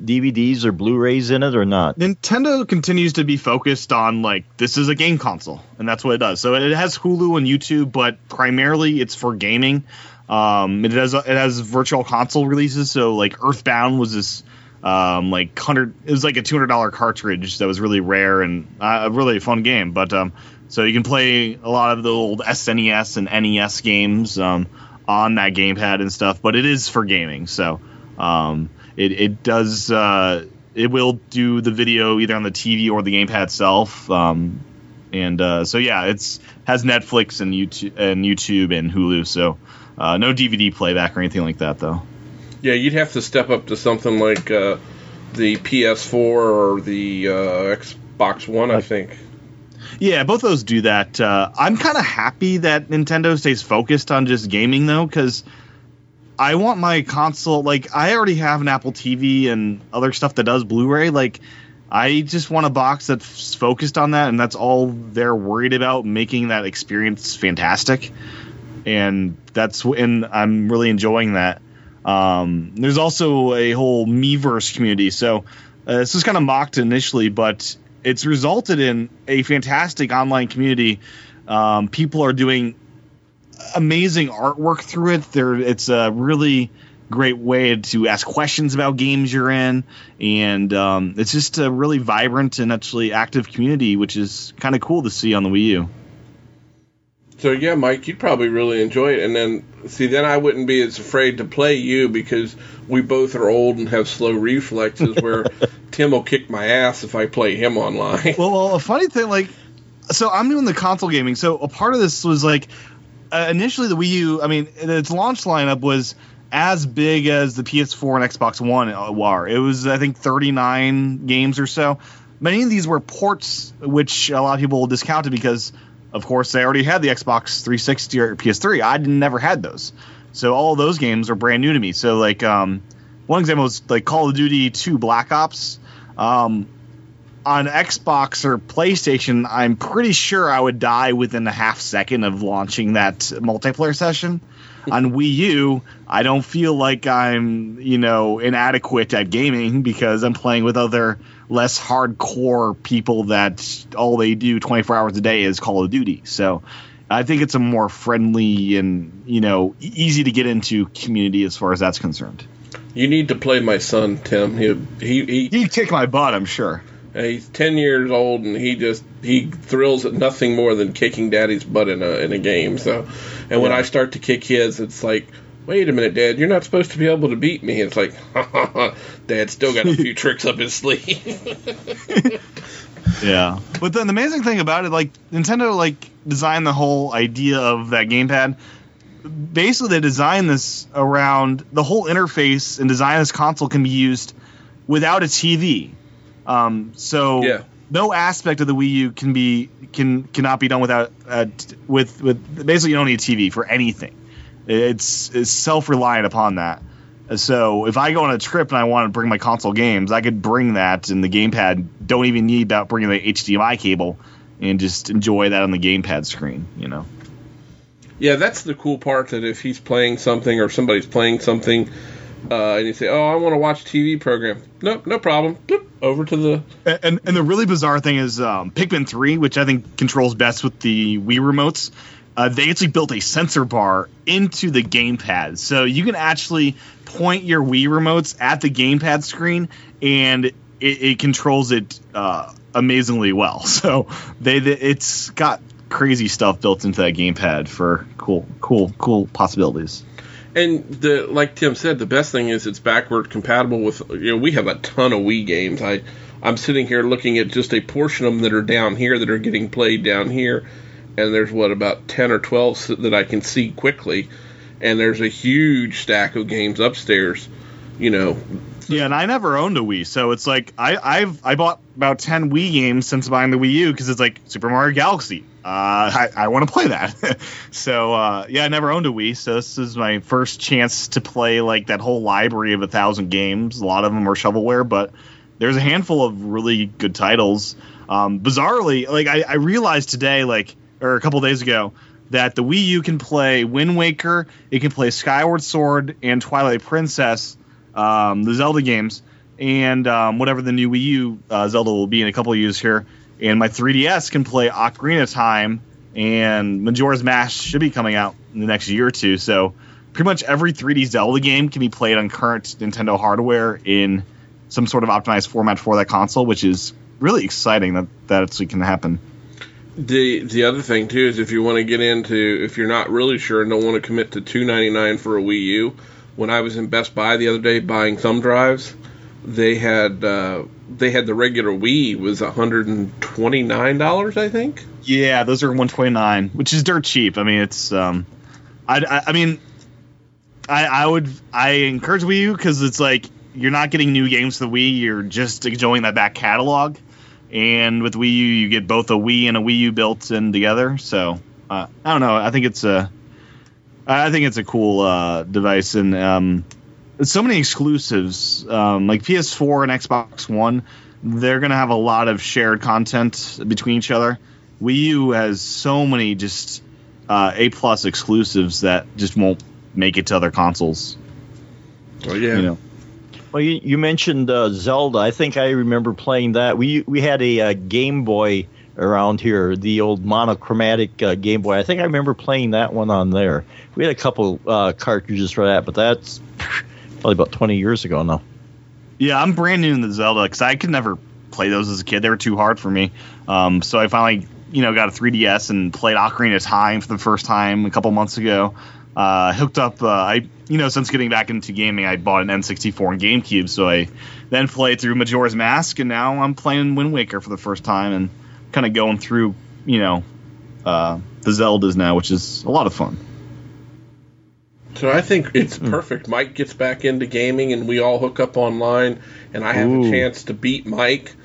DVDs or Blu-rays in it or not? Nintendo continues to be focused on like this is a game console, and that's what it does. So it has Hulu and YouTube, but primarily it's for gaming. Um, it has it has virtual console releases. So like Earthbound was this um, like hundred. It was like a two hundred dollar cartridge that was really rare and uh, a really fun game. But um, so you can play a lot of the old SNES and NES games um, on that gamepad and stuff. But it is for gaming, so um, it it does. Uh, it will do the video either on the TV or the gamepad itself. Um, and uh, so yeah, it's has Netflix and YouTube and YouTube and Hulu. So uh, no DVD playback or anything like that though. yeah, you'd have to step up to something like uh, the PS4 or the uh, Xbox One, I think. Yeah, both those do that. Uh, I'm kind of happy that Nintendo stays focused on just gaming though, because I want my console. Like, I already have an Apple TV and other stuff that does Blu-ray. Like, I just want a box that's focused on that, and that's all they're worried about, making that experience fantastic. And that's and I'm really enjoying that. Um, there's also a whole Miiverse community, so uh, this was kind of mocked initially, but it's resulted in a fantastic online community. Um, people are doing amazing artwork through it. There, it's a really great way to ask questions about games you're in, and um, it's just a really vibrant and actually active community, which is kind of cool to see on the Wii U. So yeah, Mike, you'd probably really enjoy it. And then see, then I wouldn't be as afraid to play you because we both are old and have slow reflexes. Where Tim will kick my ass if I play him online. Well, well, a funny thing, like, so I'm doing the console gaming. So a part of this was like, uh, initially the Wii U. I mean, its launch lineup was as big as the PS4 and Xbox One were. It was, I think, 39 games or so. Many of these were ports, which a lot of people discounted because, of course, they already had the Xbox 360 or PS3. I never had those, so all those games are brand new to me. So, like, um, one example was like Call of Duty 2 Black Ops. Um, on Xbox or PlayStation, I'm pretty sure I would die within a half second of launching that multiplayer session. on Wii U, I don't feel like I'm, you know, inadequate at gaming because I'm playing with other less hardcore people that all they do 24 hours a day is Call of Duty. So I think it's a more friendly and, you know, easy to get into community as far as that's concerned. You need to play my son, Tim. He he, he He'd kick my butt, I'm sure. He's ten years old and he just he thrills at nothing more than kicking daddy's butt in a in a game. So, and when I start to kick his, it's like wait a minute, Dad, you're not supposed to be able to beat me. It's like, ha, ha, ha. Dad still got a few tricks up his sleeve. Yeah. But then the amazing thing about it, like Nintendo, like designed the whole idea of that gamepad. Basically, they designed this around the whole interface and design this console can be used without a TV. Um, so Yeah. no aspect of the Wii U can be can cannot be done without uh, t- with with basically you don't need a TV for anything. It's, it's self reliant upon that. So if I go on a trip and I want to bring my console games, I could bring that, and the gamepad don't even need about bringing the HDMI cable, and just enjoy that on the gamepad screen. You know. yeah, that's the cool part. That if he's playing something or somebody's playing something, uh, and you say, "Oh, I want to watch TV program," no, no problem. Bloop, over to the And and the really bizarre thing is um, Pikmin three, which I think controls best with the Wii remotes. Uh, they actually built a sensor bar into the gamepad, so you can actually point your Wii remotes at the gamepad screen, and it, it controls it uh, amazingly well. So they, they it's got crazy stuff built into that gamepad for cool, cool, cool possibilities. And the like Tim said, the best thing is it's backward compatible with. You know, we have a ton of Wii games. I I'm sitting here looking at just a portion of them that are down here that are getting played down here, and there's what about ten or twelve that I can see quickly, and there's a huge stack of games upstairs. You know, Yeah, and I never owned a Wii, so it's like I, I've I bought about ten Wii games since buying the Wii U because it's like Super Mario Galaxy. Uh, I, I want to play that. so uh, yeah, I never owned a Wii, so this is my first chance to play like that whole library of a thousand games. A lot of them are shovelware, but there's a handful of really good titles. Um, bizarrely, like I, I realized today, like or a couple days ago, that the Wii U can play Wind Waker, it can play Skyward Sword and Twilight Princess, um, the Zelda games, and um, whatever the new Wii U uh, Zelda will be in a couple of years here. And my 3DS can play Ocarina of Time, and Majora's Mask should be coming out in the next year or two. So pretty much every 3D Zelda game can be played on current Nintendo hardware in some sort of optimized format for that console, which is really exciting that that actually can happen. the the other thing too is if you want to get into if you're not really sure and don't want to commit to two ninety nine for a Wii U, when I was in Best Buy the other day buying thumb drives, they had uh, they had the regular Wii was hundred and twenty nine dollars I think. Yeah, those are 129, which is dirt cheap. I mean, it's um, I, I, I mean, I I would I encourage Wii U because it's like you're not getting new games for the Wii, you're just enjoying that back catalog. And with Wii U, you get both a Wii and a Wii U built in together. So uh, I don't know. I think it's a I think it's a cool uh, device, and um, so many exclusives um, like PS4 and Xbox One. They're gonna have a lot of shared content between each other. Wii U has so many just uh, A plus exclusives that just won't make it to other consoles. Oh yeah. You know, Well, you, you mentioned uh, Zelda. I think I remember playing that. We we had a, uh Game Boy around here, the old monochromatic uh, Game Boy. I think I remember playing that one on there. We had a couple uh, cartridges for that, but that's probably about 20 years ago now. yeah, I'm brand new in the Zelda because I could never play those as a kid. They were too hard for me. Um, so I finally, you know, got a 3DS and played Ocarina of Time for the first time a couple months ago. Uh, hooked up, uh, I you know, since getting back into gaming, I bought an N64 and GameCube, so I then played through Majora's Mask, and now I'm playing Wind Waker for the first time and kind of going through, you know, uh, the Zeldas now, which is a lot of fun. So I think it's Hmm. perfect. Mike gets back into gaming, and we all hook up online, and I have Ooh. a chance to beat Mike.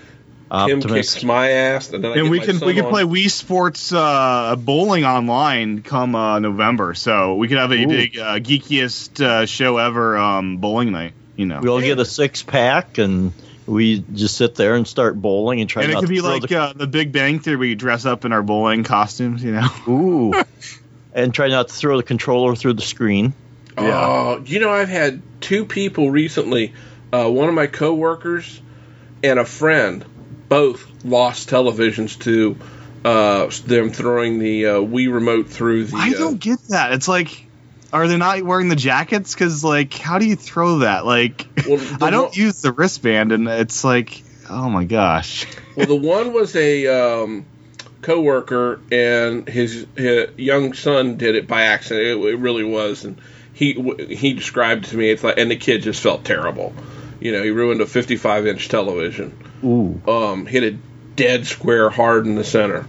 Tim Optimus. kicks my ass, and then I and get we my can son we can on. play Wii Sports uh, bowling online come uh, November, so we could have a Ooh. big uh, geekiest uh, show ever um, bowling night. You know, We all get a six pack and we just sit there and start bowling and try to and it could to be throw like uh, the Big Bang Theory. We dress up in our bowling costumes. You know, ooh, and try not to throw the controller through the screen. Oh, you know, I've had two people recently. Uh, one of my coworkers and a friend both lost televisions to uh, them throwing the uh, Wii remote through the. I uh, don't get that. It's like, are they not wearing the jackets? Because like, how do you throw that? Like, Well, I don't one- use the wristband, and it's like, oh my gosh. Well, the one was a um, coworker, and his, his young son did it by accident. It, it really was, and he he described to me it's like, and the kid just felt terrible. You know, he ruined a 55 inch television. Ooh. Um, hit it dead square hard in the center.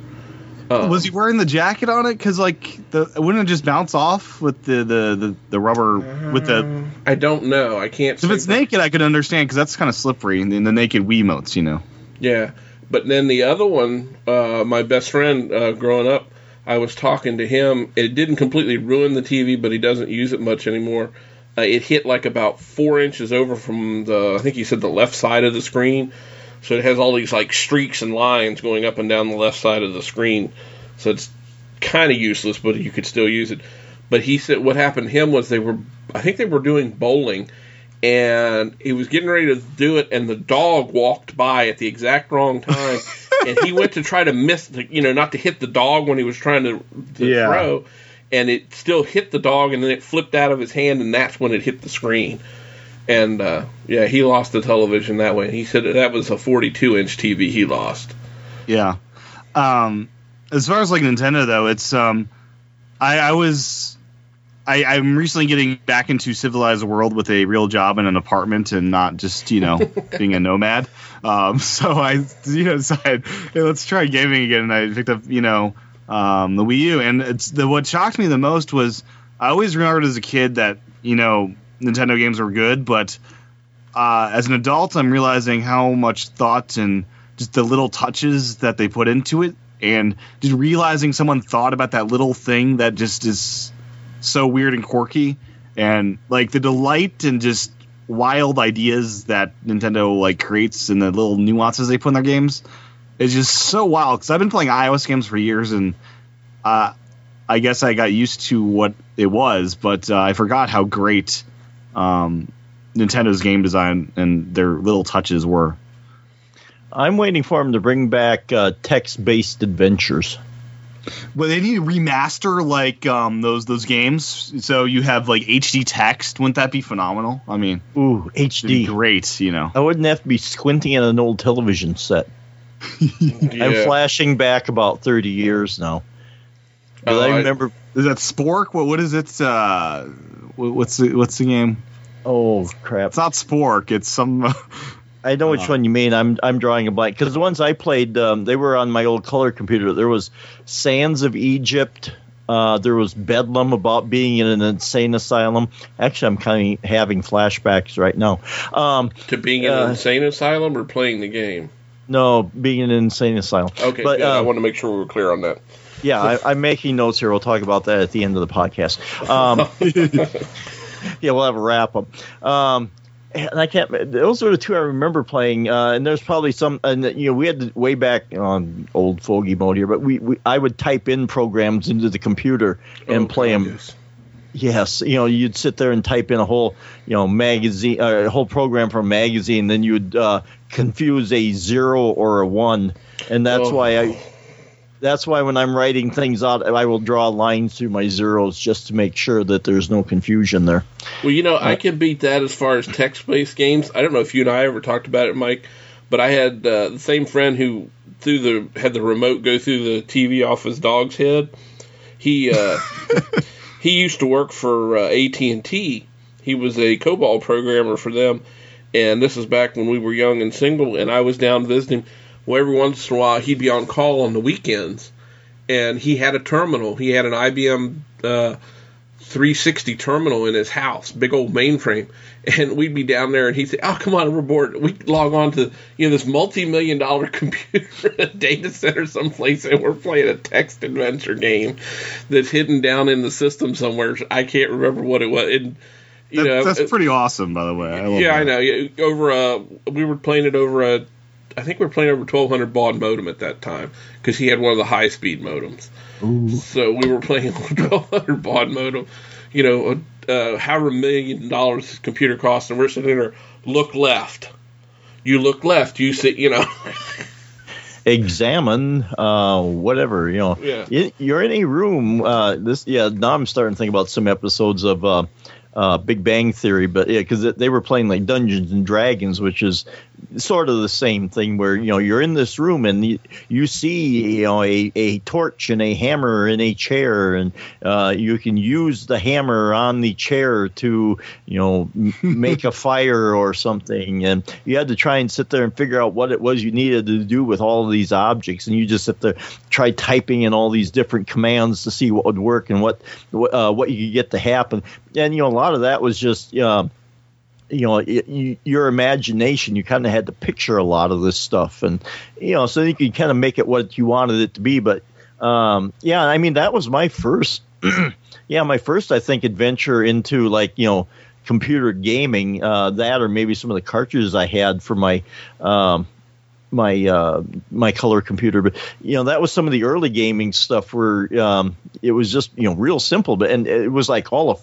Uh, Was he wearing the jacket on it? Because like the wouldn't it just bounce off with the the the, the rubber with the. I don't know. I can't. If it's for- naked, I could understand because that's kind of slippery in the, in the naked Wiimotes, you know. Yeah, but then the other one, uh, my best friend uh, growing up, I was talking to him. It didn't completely ruin the TV, but he doesn't use it much anymore. Uh, it hit like about four inches over from the, I think he said the left side of the screen. So it has all these like streaks and lines going up and down the left side of the screen. So it's kind of useless, but you could still use it. But he said what happened to him was they were, I think they were doing bowling, and he was getting ready to do it, and the dog walked by at the exact wrong time, and he went to try to miss, the, you know, not to hit the dog when he was trying to, to Yeah. throw, and it still hit the dog, and then it flipped out of his hand, and that's when it hit the screen. And uh, yeah, he lost the television that way. He said that was a 42 inch TV he lost. Yeah. Um, as far as like Nintendo though, it's um, I, I was, I, I'm recently getting back into civilized world with a real job and an apartment and not just you know being a nomad. Um, so I you know decided hey, let's try gaming again, and I picked up you know um, the Wii U, and it's the what shocked me the most was I always remembered as a kid that you know Nintendo games were good, but uh, as an adult, I'm realizing how much thought and just the little touches that they put into it, and just realizing someone thought about that little thing that just is so weird and quirky, and like the delight and just wild ideas that Nintendo like creates and the little nuances they put in their games is just so wild. Because I've been playing iOS games for years, and uh, I guess I got used to what it was, but uh, I forgot how great um, Nintendo's game design and their little touches were. I'm waiting for them to bring back uh, text-based adventures. Well, they need to remaster like um, those those games, so you have like HD text. Wouldn't that be phenomenal? I mean, Ooh, it'd be HD. great. You know, I wouldn't have to be squinting at an old television set. I'm flashing back about 30 years now. But Oh, I I- remember. is that Zork? What what is it? Uh, what- what's the what's the game? Oh crap! It's not Zork. It's some. I know which Uh, one you mean. I'm I'm drawing a blank because the ones I played, um, they were on my old color computer. There was Sands of Egypt. Uh, there was Bedlam about being in an insane asylum. Actually, I'm kind of having flashbacks right now. Um, To being in Uh, an insane asylum or playing the game. no, being in an insane asylum. Okay, but good. I uh, want to make sure we were clear on that. Yeah, I, I'm making notes here. We'll talk about that at the end of the podcast. Um, yeah, we'll have a wrap up. Um, and I can't. Those are the two I remember playing. Uh, and there's probably some. And you know, we had to, way back on old fogey mode here, but we, we I would type in programs into the computer and Oh, play them. yes. Yes, you know, you'd sit there and type in a whole, you know, magazine, uh, a whole program for a magazine, then you'd uh, confuse a zero or a one, and that's Oh. why I. That's why when I'm writing things out, I will draw lines through my zeros just to make sure that there's no confusion there. Well, you know, I can beat that as far as text-based games. I don't know if you and I ever talked about it, Mike, but I had uh, the same friend who through the had the remote go through the TV off his dog's head. He uh, he used to work for uh, AT and T. He was a COBOL programmer for them, and this is back when we were young and single. And I was down visiting. Well, every once in a while, he'd be on call on the weekends, and he had a terminal. He had an IBM. Uh, 360 terminal in his house, big old mainframe, and we'd be down there, and he'd say, "Oh, come on, we're bored." We'd log on to you know this multi-million dollar computer a data center someplace, and we're playing a text adventure game that's hidden down in the system somewhere. I can't remember what it was. And, you That- know, that's uh, pretty awesome, by the way. I love yeah, I know. Over a, we were playing it over a, I think we were playing over 1200 baud modem at that time because he had one of the high speed modems. So we were playing over 1200 baud modem. You know, uh, however million dollars his computer cost, and we're sitting there. Look left. You look left. You see. You know. Examine uh, whatever you know. Yeah. You- You're in a room. Uh, this yeah. Now I'm starting to think about some episodes of. Uh, uh, Big Bang Theory, but yeah, because they were playing like Dungeons and Dragons, which is sort of the same thing where you know you're in this room and you, you see you know a, a torch and a hammer in a chair and uh, you can use the hammer on the chair to you know make a fire or something. And you had to try and sit there and figure out what it was you needed to do with all of these objects. And you just sit to try typing in all these different commands to see what would work and what uh, what you could get to happen. And you know a lot of that was just uh, you know it, you, your imagination you kind of had to picture a lot of this stuff and you know so you could kind of make it what you wanted it to be but um, yeah i mean that was my first yeah my first i think adventure into like you know computer gaming uh, that or maybe some of the cartridges i had for my um, my uh, my color computer, but you know that was some of the early gaming stuff where um, it was just you know real simple, but and it was like all of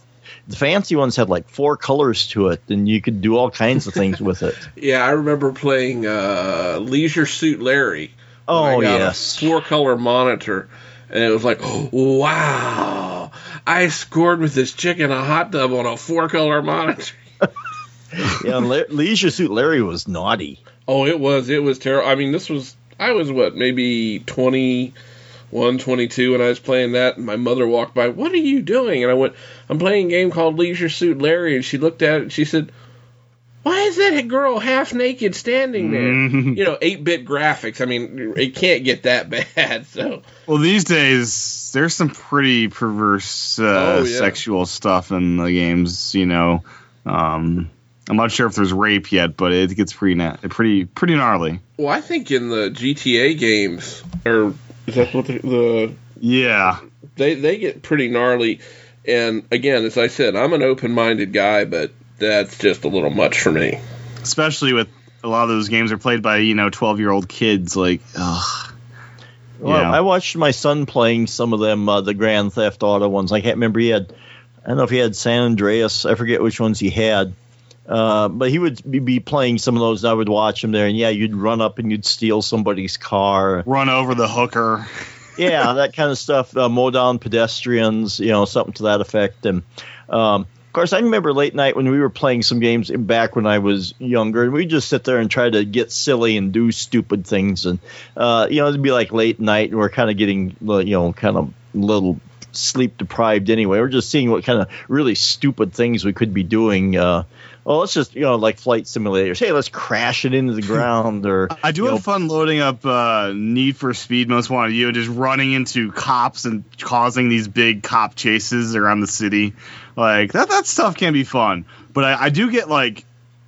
the fancy ones had like four colors to it, and you could do all kinds of things with it. Yeah, I remember playing uh, Leisure Suit Larry. Oh yes, four color monitor, and it was like, oh, wow, I scored with this chick in a hot tub on a four color monitor. yeah, Le- Leisure Suit Larry was naughty. Oh, it was. It was terrible. I mean, this was. I was what, maybe 21, 22 when I was playing that. And my mother walked by. What are you doing? And I went, I'm playing a game called Leisure Suit Larry. And she looked at it and she said, why is that girl half naked standing there? you know, 8 bit graphics. I mean, it can't get that bad. So. Well, these days, there's some pretty perverse uh, oh, yeah. sexual stuff in the games, you know. Um, I'm not sure if there's rape yet, but it gets pretty na- pretty pretty gnarly. Well, I think in the GTA games, or is that what the, the yeah they they get pretty gnarly. And again, as I said, I'm an open-minded guy, but that's just a little much for me. Especially with a lot of those games are played by you know 12 year old kids. Like, ugh. Well, yeah. I watched my son playing some of them, uh, the Grand Theft Auto ones. I can't remember. He had, I don't know if he had San Andreas. I forget which ones he had uh, but he would be playing some of those. And I would watch him there, and yeah, you'd run up and you'd steal somebody's car, run over the hooker. yeah, that kind of stuff. Uh, mow down pedestrians, you know, something to that effect. And um, of course, I remember late night when we were playing some games back when I was younger, and we just sit there and try to get silly and do stupid things. And uh, you know, it'd be like late night, and we're kind of getting, you know, kind of little sleep deprived anyway. We're just seeing what kind of really stupid things we could be doing. Uh, well, let's just you know like flight simulators. Hey, let's crash it into the ground. Or I do have know, fun loading up uh, Need for Speed Most Wanted. You know, just running into cops and causing these big cop chases around the city. Like that that stuff can be fun. But I, I do get like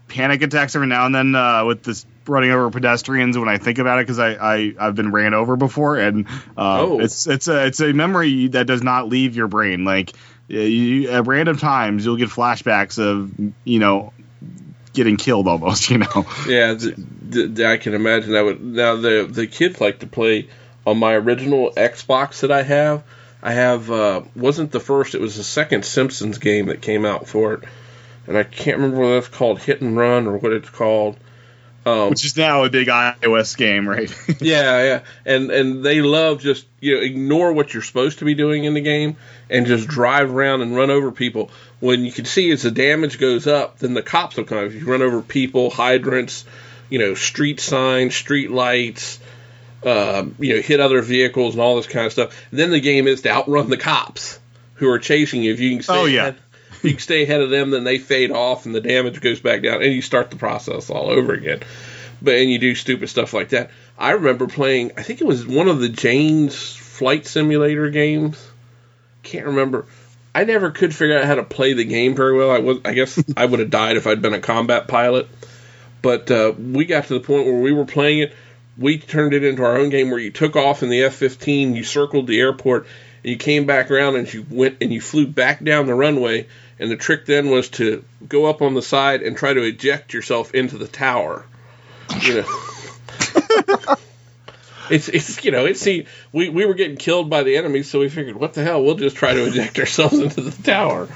panic attacks every now and then uh, with this running over pedestrians when I think about it because I, I I've been ran over before and uh, oh. it's it's a it's a memory that does not leave your brain like you, at random times you'll get flashbacks of you know getting killed almost you know? Yeah th- th- I can imagine that would now the the kids like to play on my original Xbox that I have. I have uh, wasn't the first it was the second Simpsons game that came out for it. And I can't remember what that's called hit and run or what it's called um, Which is now a big iOS game, right? yeah, yeah, and and they love just you know ignore what you're supposed to be doing in the game and just drive around and run over people. When you can see as the damage goes up, then the cops will come. If you run over people, hydrants, you know, street signs, street lights, uh, you know, hit other vehicles and all this kind of stuff. And then the game is to outrun the cops who are chasing you. If you can stay oh yeah. you can stay ahead of them, then they fade off and the damage goes back down, and you start the process all over again. But and you do stupid stuff like that. I remember playing. I think it was one of the Jane's flight simulator games. Can't remember. I never could figure out how to play the game very well. I was. I guess I would have died if I'd been a combat pilot. But uh, we got to the point where we were playing it. We turned it into our own game where you took off in the F-15, you circled the airport, and you came back around and you went and you flew back down the runway and the trick then was to go up on the side and try to eject yourself into the tower. You know. it's it's you know it's see we we were getting killed by the enemy, so we figured what the hell we'll just try to eject ourselves into the tower.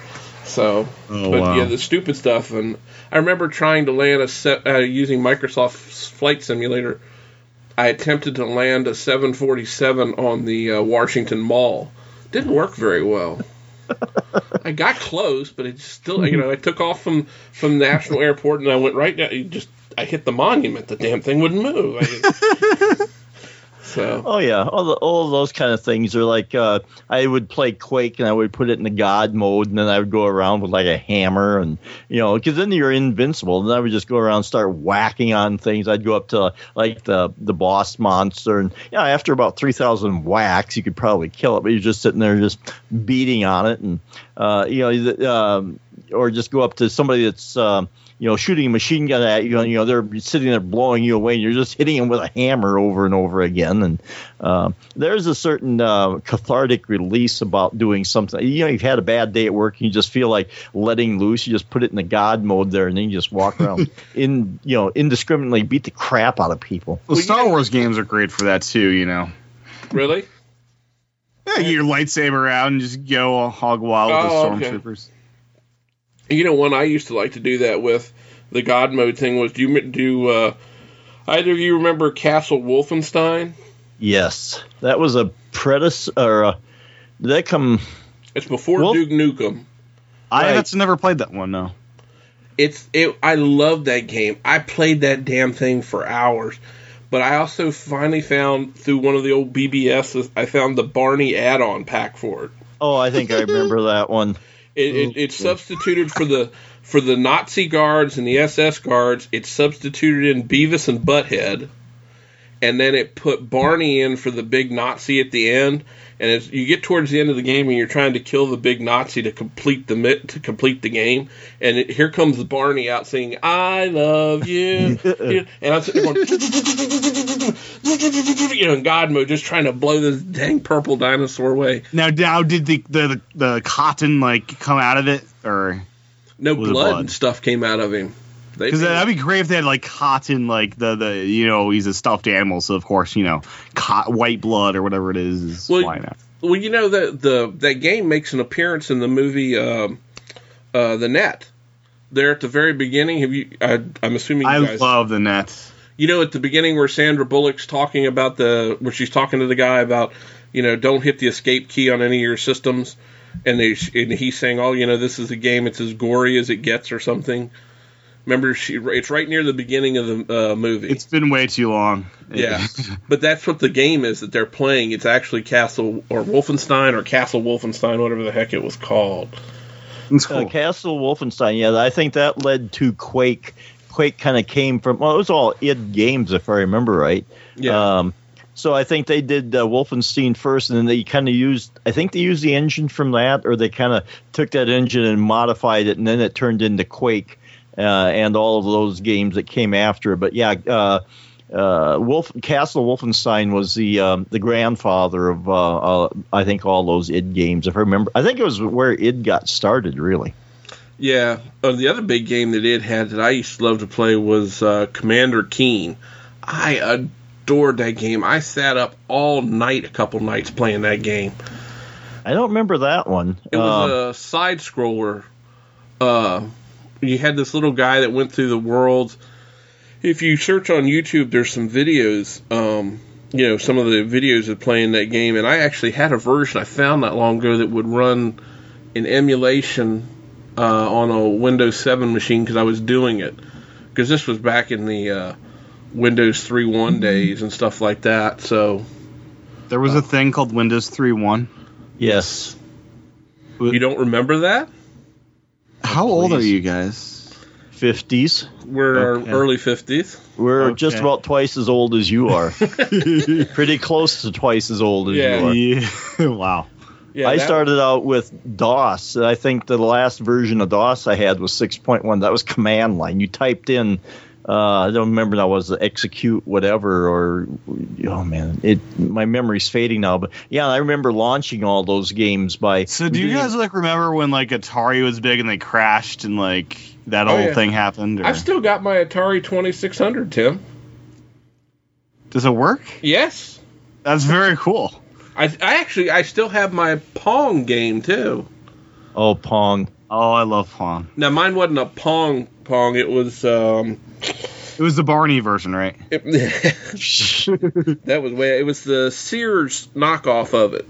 So, oh, but wow. yeah, the stupid stuff. And I remember trying to land a set uh, using Microsoft's Flight Simulator. I attempted to land a 747 on the uh, Washington Mall. Didn't work very well. I got close, but it still, you know, I took off from from National Airport and I went right down. Just I hit the monument, the damn thing wouldn't move. I, so. Oh yeah, all the, all those kind of things are like uh, I would play Quake and I would put it in the God mode and then I would go around with like a hammer and you know because then you're invincible. And I would just go around and start whacking on things. I'd go up to like the the boss monster and yeah after about three thousand whacks you could probably kill it but you're just sitting there just beating on it and uh, you know um, or just go up to somebody that's um, you know shooting a machine gun at you and you know they're sitting there blowing you away and you're just hitting them with a hammer over and over again and uh, there's a certain uh, cathartic release about doing something you know you've had a bad day at work and you just feel like letting loose you just put it in the god mode there and then you just walk around in you know indiscriminately beat the crap out of people Well, Well, Star yeah. Wars games are great for that too. You know. really, Yeah, get your lightsaber out and just go hog wild Oh, with the okay. Stormtroopers. you know, one I used to like to do that with the God mode thing was do you do uh, either of you remember Castle Wolfenstein? yes that was a predecessor uh, did that come It's before Wolf- Duke Nukem. I Right. that's never played that one. No. It's it. I love that game. I played that damn thing for hours. But I also finally found through one of the old BBSs, I found the Barney add-on pack for it. oh i think i remember that one It, it, it substituted for the for the Nazi guards and the SS guards. It substituted in Beavis and Butthead, and then it put Barney in for the big Nazi at the end. And as you get towards the end of the game, and you're trying to kill the big Nazi to complete the to complete the game, and it, here comes Barney out singing "I love you," and I'm sitting there going, you know, in God mode, just trying to blow this dang purple dinosaur away. Now, now did the, the the the cotton like come out of it, or No blood, blood? and stuff came out of him. Because that'd be great if they had like cotton, like the the you know he's a stuffed animal, so of course you know co- white blood or whatever it is is Well, flying out. Well, you know that the that game makes an appearance in the movie um, uh, The Net. There at the very beginning, have you? I, I'm assuming you I guys. love the net. you know, at the beginning where Sandra Bullock's talking about the where she's talking to the guy about you know don't hit the escape key on any of your systems, and they and he's saying, oh, you know, this is a game. It's as gory as it gets, or something. Remember, she it's right near the beginning of the uh, movie. It's been way too long. Yeah, but that's what the game is that they're playing. It's actually Castle or Wolfenstein or Castle Wolfenstein, whatever the heck it was called. it's Uh, cool. Castle Wolfenstein, yeah, I think that led to Quake. Quake kind of came from well, it was all id games if I remember right. Yeah, Um, so I think they did uh, Wolfenstein first, and then they kind of used. I think they used the engine from that, or they kind of took that engine and modified it, and then it turned into Quake uh, and all of those games that came after. But yeah, uh, uh, Wolf Castle Wolfenstein was the um, the grandfather of uh, uh, I think all those id games. If I remember, I think it was where id got started, really. yeah. Uh, the other big game that it had that I used to love to play was uh, Commander Keen. I adored that game. I sat up all night, a couple nights playing that game. I don't remember that one. It was Um, a side scroller. Uh, you had this little guy that went through the world. If you search on YouTube, there's some videos. Um, you know, some of the videos of playing that game, and I actually had a version I found not long ago that would run in emulation uh, on a Windows 7 machine because I was doing it. Because this was back in the uh, Windows 3.1 days and stuff like that. So There was a thing called Windows 3.1. yes. you don't remember that? How old are you guys? 50s. We're Okay. our early 50s. We're Okay. just about twice as old as you are. Pretty close to twice as old as Yeah. you are. Yeah. wow. Yeah, I started out with DOS. I think the last version of DOS I had was 6.1. That was command line. You typed in, uh, I don't remember now, was the execute whatever or, oh man, it my memory's fading now. But yeah, I remember launching all those games by. So do you guys like remember when like Atari was big and they crashed and like that Oh, whole yeah. thing happened? Or... I've still got my Atari 2600, Tim. Does it work? Yes. That's very cool. I, I actually I still have my Pong game too. Oh, Pong. Oh, I love Pong. Now mine wasn't a Pong Pong. It was um. It was the Barney version, right? It, that was way. It was the Sears knockoff of it.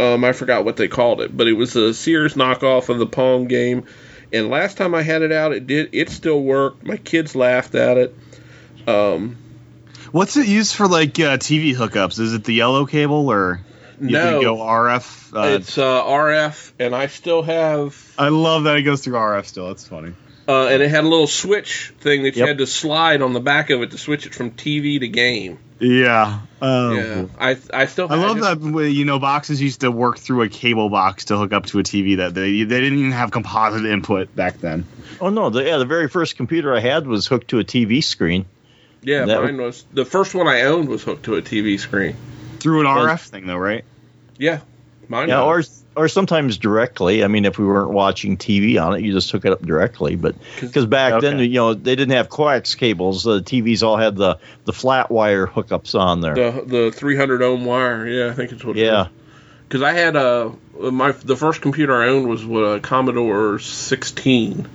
Um, I forgot what they called it, but it was a Sears knockoff of the Pong game, And last time I had it out, it did. It still worked. My kids laughed at it. Um, What's it used for, like uh, TV hookups? Is it the yellow cable or you no, go RF? Uh, it's uh, RF, and I still have. I love that it goes through RF still. That's funny. Uh, and it had a little switch thing that you Yep. had to slide on the back of it to switch it from TV to game. Yeah. Um, yeah, I I still. I have love it. that way, you know boxes used to work through a cable box to hook up to a TV that they they didn't even have composite input back then. Oh no, the, yeah, the very first computer I had was hooked to a TV screen. Yeah, that mine was the first one I owned was hooked to a TV screen. Through an Well- RF thing though, right? Yeah, mine. Yeah, or was. Or sometimes directly. I mean, if we weren't watching TV on it, you just hook it up directly. But because back then, you know, they didn't have coax cables. The TVs all had the the flat wire hookups on there. the the 300 ohm wire. Yeah, I think it's what. yeah, Because I had a my the first computer I owned was what a Commodore 16.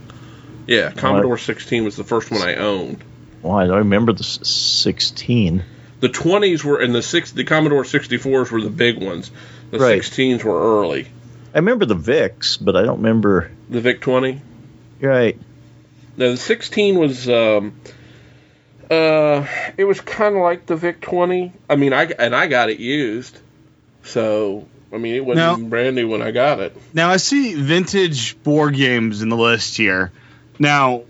Yeah, Commodore 16 was the first one I owned. well, I remember the sixteen. The 20s were and the six the Commodore 64s were the big ones. The Right. 16s were early. I remember the VICs, but I don't remember. The VIC 20. Right. No, the 16 was um uh it was kind of like the VIC 20. I mean, I and I got it used. So, I mean, it wasn't Now- even brand new when I got it. Now I see vintage board games in the list here. Now,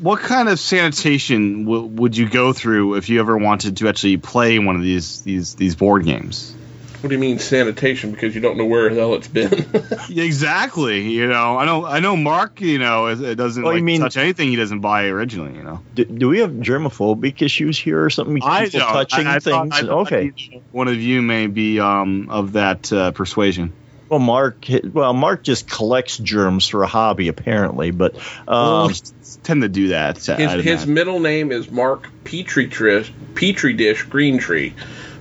what kind of sanitation w- would you go through if you ever wanted to actually play one of these these these board games? What do you mean sanitation because you don't know where the hell it's been? Exactly. You know, I know I know Mark. You know, it, it doesn't you like, mean- touch anything he doesn't buy originally. You know, Do, do we have germophobic issues here or something? People don't. touching I- I thought- things. I thought okay. One of you may be um, of that uh, persuasion. Well, Mark. Well, Mark just collects germs for a hobby, apparently. But um, tend to do that. His, his middle name is Mark Petri Trish, Petri Dish Green Tree.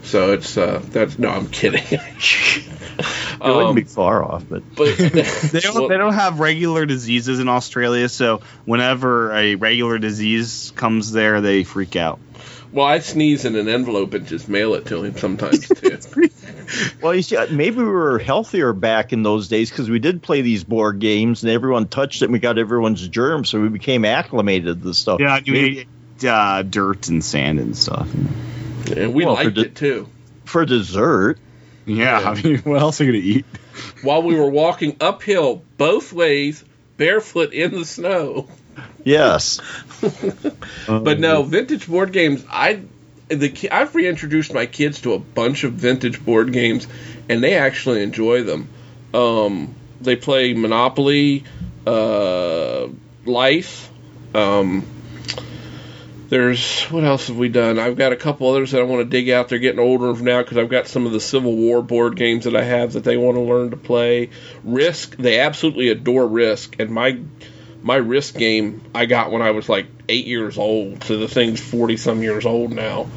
So it's uh that's no, I'm kidding. it wouldn't Um, be far off. But but they don't, well, they don't have regular diseases in Australia, so whenever a regular disease comes there, they freak out. well, I sneeze in an envelope and just mail it to him sometimes too. Well, you see, maybe we were healthier back in those days because we did play these board games and everyone touched it and we got everyone's germs, so we became acclimated to the stuff. Yeah, you Maybe ate uh, dirt and sand and stuff. And we Well, for liked the- it too. for dessert. Yeah, Yeah. I mean, what else are you gonna eat? While we were walking uphill both ways, barefoot in the snow. Yes. But no, vintage board games. I the I've reintroduced my kids to a bunch of vintage board games, and they actually enjoy them. Um, they play Monopoly, uh, Life. Um, there's what else have we done? I've got a couple others that I want to dig out. They're getting older now because I've got some of the Civil War board games that I have that they want to learn to play. Risk, they absolutely adore Risk, and my my Risk game I got when I was like eight years old. So the thing's forty some years old now.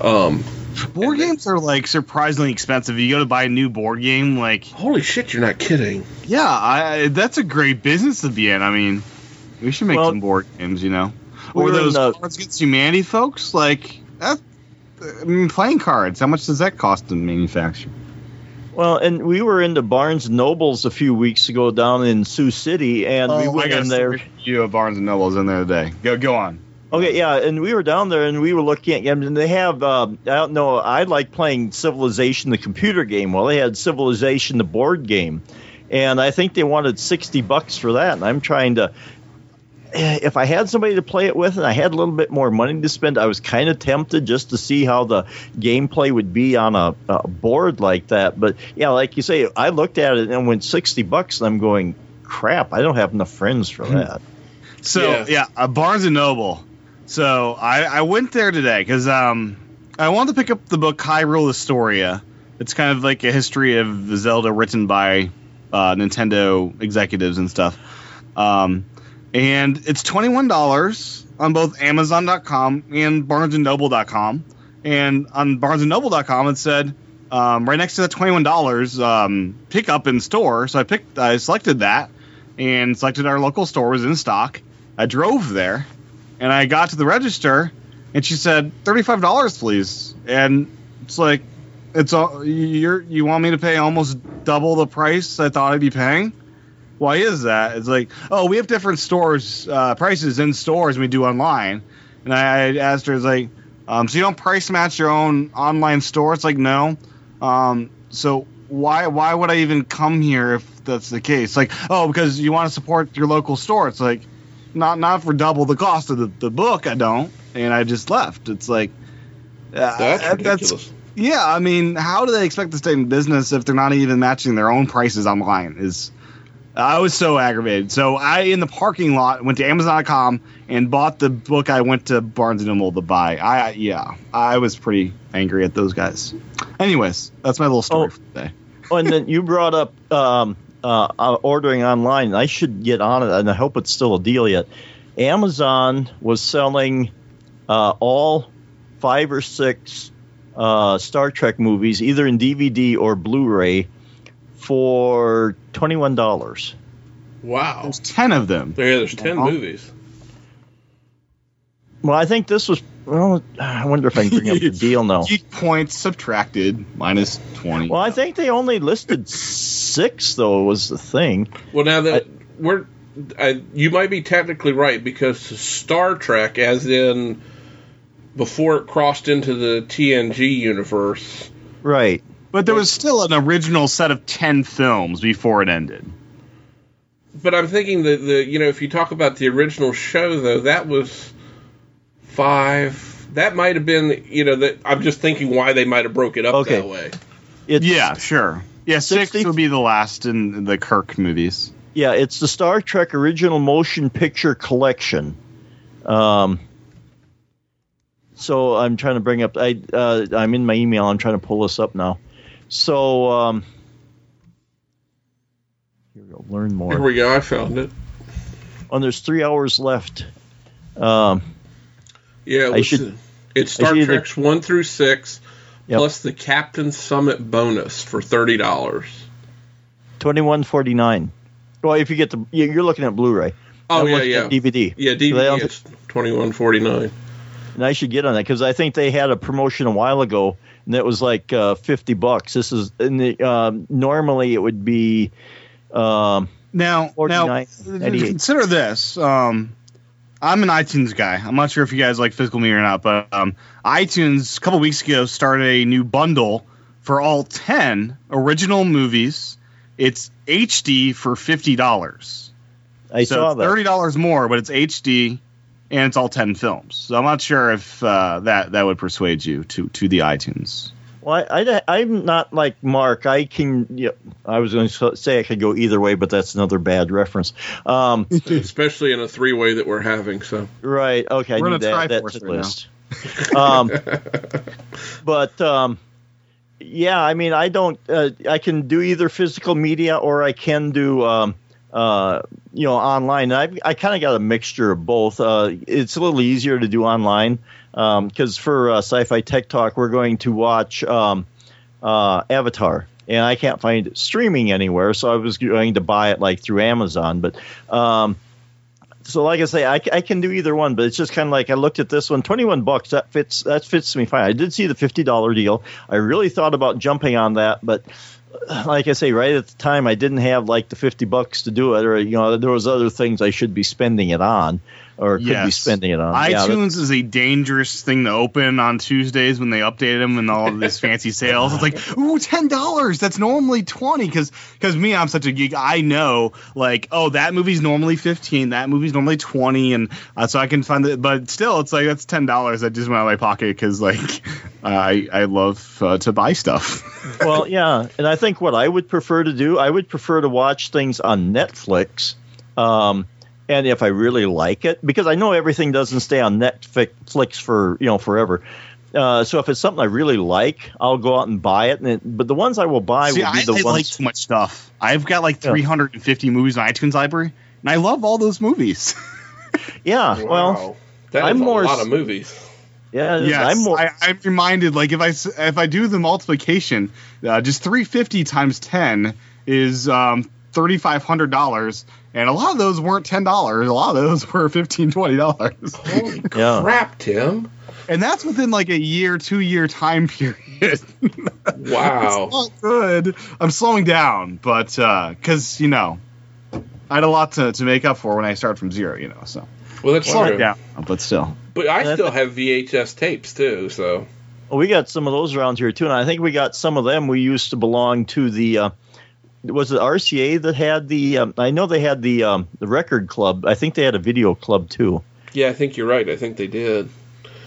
Um, Board games are like surprisingly expensive. You go to buy a new board game, like holy shit, you're not kidding. yeah, I, that's a great business to be in. I mean, we should make Well, some board games, you know, we or were those the- Cards Against Humanity folks. Like that, I mean, playing cards. How much does that cost to manufacture? Well, and we were into Barnes and Nobles a few weeks ago down in Sioux City, and we Oh, I went in there. You have Barnes and Nobles in there today. Go go on. Okay, yeah, and we were down there, and we were looking at. I mean, they have. Um, I don't know. I like playing Civilization, the computer game. Well, they had Civilization, the board game, and I think they wanted sixty bucks for that. And I'm trying to. Eh, If I had somebody to play it with, and I had a little bit more money to spend, I was kind of tempted just to see how the gameplay would be on a, a board like that. But yeah, like you say, I looked at it and went sixty bucks, and I'm going, crap, I don't have enough friends for that. So Yeah. yeah, a Barnes and Noble. So I, I went there today because um I wanted to pick up the book Hyrule Historia. It's kind of like a history of the Zelda written by uh, Nintendo executives and stuff. Um, and it's twenty one dollars on both Amazon.com and BarnesandNoble.com. And on BarnesandNoble.com it said um, right next to that twenty one dollars um, pick up in store. So I picked I selected that and selected our local store was in stock. I drove there, and I got to the register, and she said thirty-five dollars, please. And it's like, it's all you're you want me to pay almost double the price I thought I'd be paying. Why is that? It's like, oh, we have different stores uh, prices in stores we do online. And I, asked her, it's like, um, so you don't price match your own online store? It's like, no. Um, so why why would I even come here if that's the case? Like, oh, because you want to support your local store. It's like, not not for double the cost of the, the book. I don't, and I just left. It's like, uh, That's ridiculous. yeah. I mean, how do they expect to stay in business if they're not even matching their own prices online? Is I was so aggravated. So I, in the parking lot, went to Amazon.com and bought the book. I went to Barnes and Noble to buy. I yeah, I was pretty angry at those guys. Anyways, that's my little story Oh. for today. Oh, and then you brought up um, uh, uh, ordering online. I should get on it, and I hope it's still a deal yet. Amazon was selling uh, all five or six uh, Star Trek movies, either in DVD or Blu-ray, for twenty-one dollars. Wow. There's ten of them. There, there's 10 Uh-huh. movies. Well, I think this was. Well, I wonder if I can bring up the deal now. Geek points subtracted minus twenty. Well, I think they only listed six, though, was the thing. Well, now that we're, I, you might be technically right because Star Trek, as in before it crossed into the TNG universe, Right. But there was still an original set of ten films before it ended. but I'm thinking that the you know if you talk about the original show though that was five that might have been you know that I'm just thinking why they might have broke it up Okay. that way. It's, Yeah, sure. Yeah, six 60? would be the last in the Kirk movies. Yeah, it's the Star Trek Original Motion Picture Collection. Um, so I'm trying to bring up. I uh, I'm in my email. I'm trying to pull this up now. So um, here we go. Learn more. Here we go. I found it. Oh, and there's three hours left. Um, Yeah, it I should- it's Star should either- Trek's one through six Yep. plus the Captain Summit bonus for thirty dollars. twenty one forty nine. Well, if you get the, you- you're looking at Blu-ray. Oh I'm yeah, yeah, DVD. yeah. DVD twenty one forty nine. And I should get on that because I think they had a promotion a while ago, and it was like uh, fifty bucks. This is in the um, normally it would be um, Now, now 49, 88. consider this. Um, I'm an iTunes guy. I'm not sure if you guys like physical media or not, but um, iTunes a couple weeks ago started a new bundle for all 10 original movies. It's HD for fifty dollars. I so saw that. thirty dollars more, but it's HD and it's all ten films. So I'm not sure if uh, that that would persuade you to to the iTunes. Well, I, I, am not like Mark. I can. Yeah, I was going to say I could go either way, but that's another bad reference. Um, especially in a three way that we're having. So right. Okay. We're I on need a that, that right list. um, but um, yeah, I mean, I don't. Uh, I can do either physical media or I can do. Um, uh, you know, online. I I kind of got a mixture of both. Uh, it's a little easier to do online because for uh, Sci-Fi Tech Talk, we're going to watch um, uh, Avatar, and I can't find it streaming anywhere, so I was going to buy it like through Amazon. But um, so, like I say, I, I can do either one, but it's just kind of like I looked at this one, twenty-one bucks. That fits. That fits me fine. I did see the fifty-dollar deal. I really thought about jumping on that, but like I say, right at the time, I didn't have like the fifty bucks to do it, or you know, there was other things I should be spending it on, or could be spending it on. Yeah, iTunes is a dangerous thing to open on Tuesdays when they update them and all of these fancy sales. It's like, ooh, ten dollars. That's normally twenty. Because because me, I'm such a geek. I know like, oh, that movie's normally fifteen. That movie's normally twenty, and uh, so I can find it. But still, it's like that's ten dollars that just went out of my pocket because like I I love uh, to buy stuff. well, yeah, and I think what I would prefer to do, I would prefer to watch things on Netflix, um, and if I really like it, because I know everything doesn't stay on Netflix for you know forever. Uh, so if it's something I really like, I'll go out and buy it. And it, but the ones I will buy See, will be I, the I like too much stuff. I've got like Yeah. 350 movies on iTunes library, and I love all those movies. yeah, well, wow, that is I'm a more lot s- of movies. yeah, Yes, I'm more. I, I'm reminded. Like if I s- if I do the multiplication, uh, just 350 times 10 is um, 3,500 dollars, and a lot of those weren't ten dollars. A lot of those were 15 20 dollars, Holy Yeah. crap, Tim! and that's within like a year, two year time period. Wow. Not good. I'm slowing down, but because you know, I had a lot to, to make up for when I started from zero, you know. So Well, that's Slow it true. down, but still. But I still have VHS tapes too. So Well, we got some of those around here too, and I think we got some of them. We used to belong to the. Uh, was it RCA that had the? Um, I know they had the um, the record club. I think they had a video club too. yeah, I think you're right. I think they did.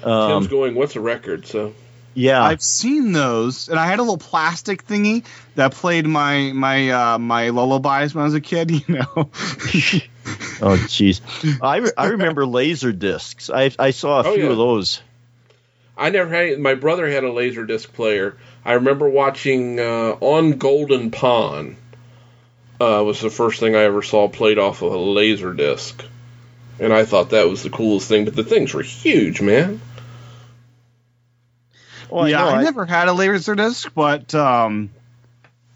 Tim's Um, going. What's a record? So yeah, I've seen those, and I had a little plastic thingy that played my my uh, my lullabies when I was a kid. You know, oh jeez, I, re- I remember laser discs. I I saw a Oh, few yeah. of those. I never had. My brother had a laser disc player. I remember watching uh, on Golden Pond. Uh, was the first thing I ever saw played off of a laser disc, and I thought that was the coolest thing. But the things were huge, man. Well, yeah, know, I, never had a laser disc, but um,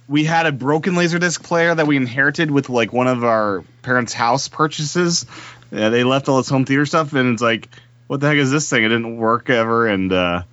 we had a broken laser disc player that we inherited with like one of our parents' house purchases. Yeah, they left all this home theater stuff, and it's like, what the heck is this thing? It didn't work ever, and uh,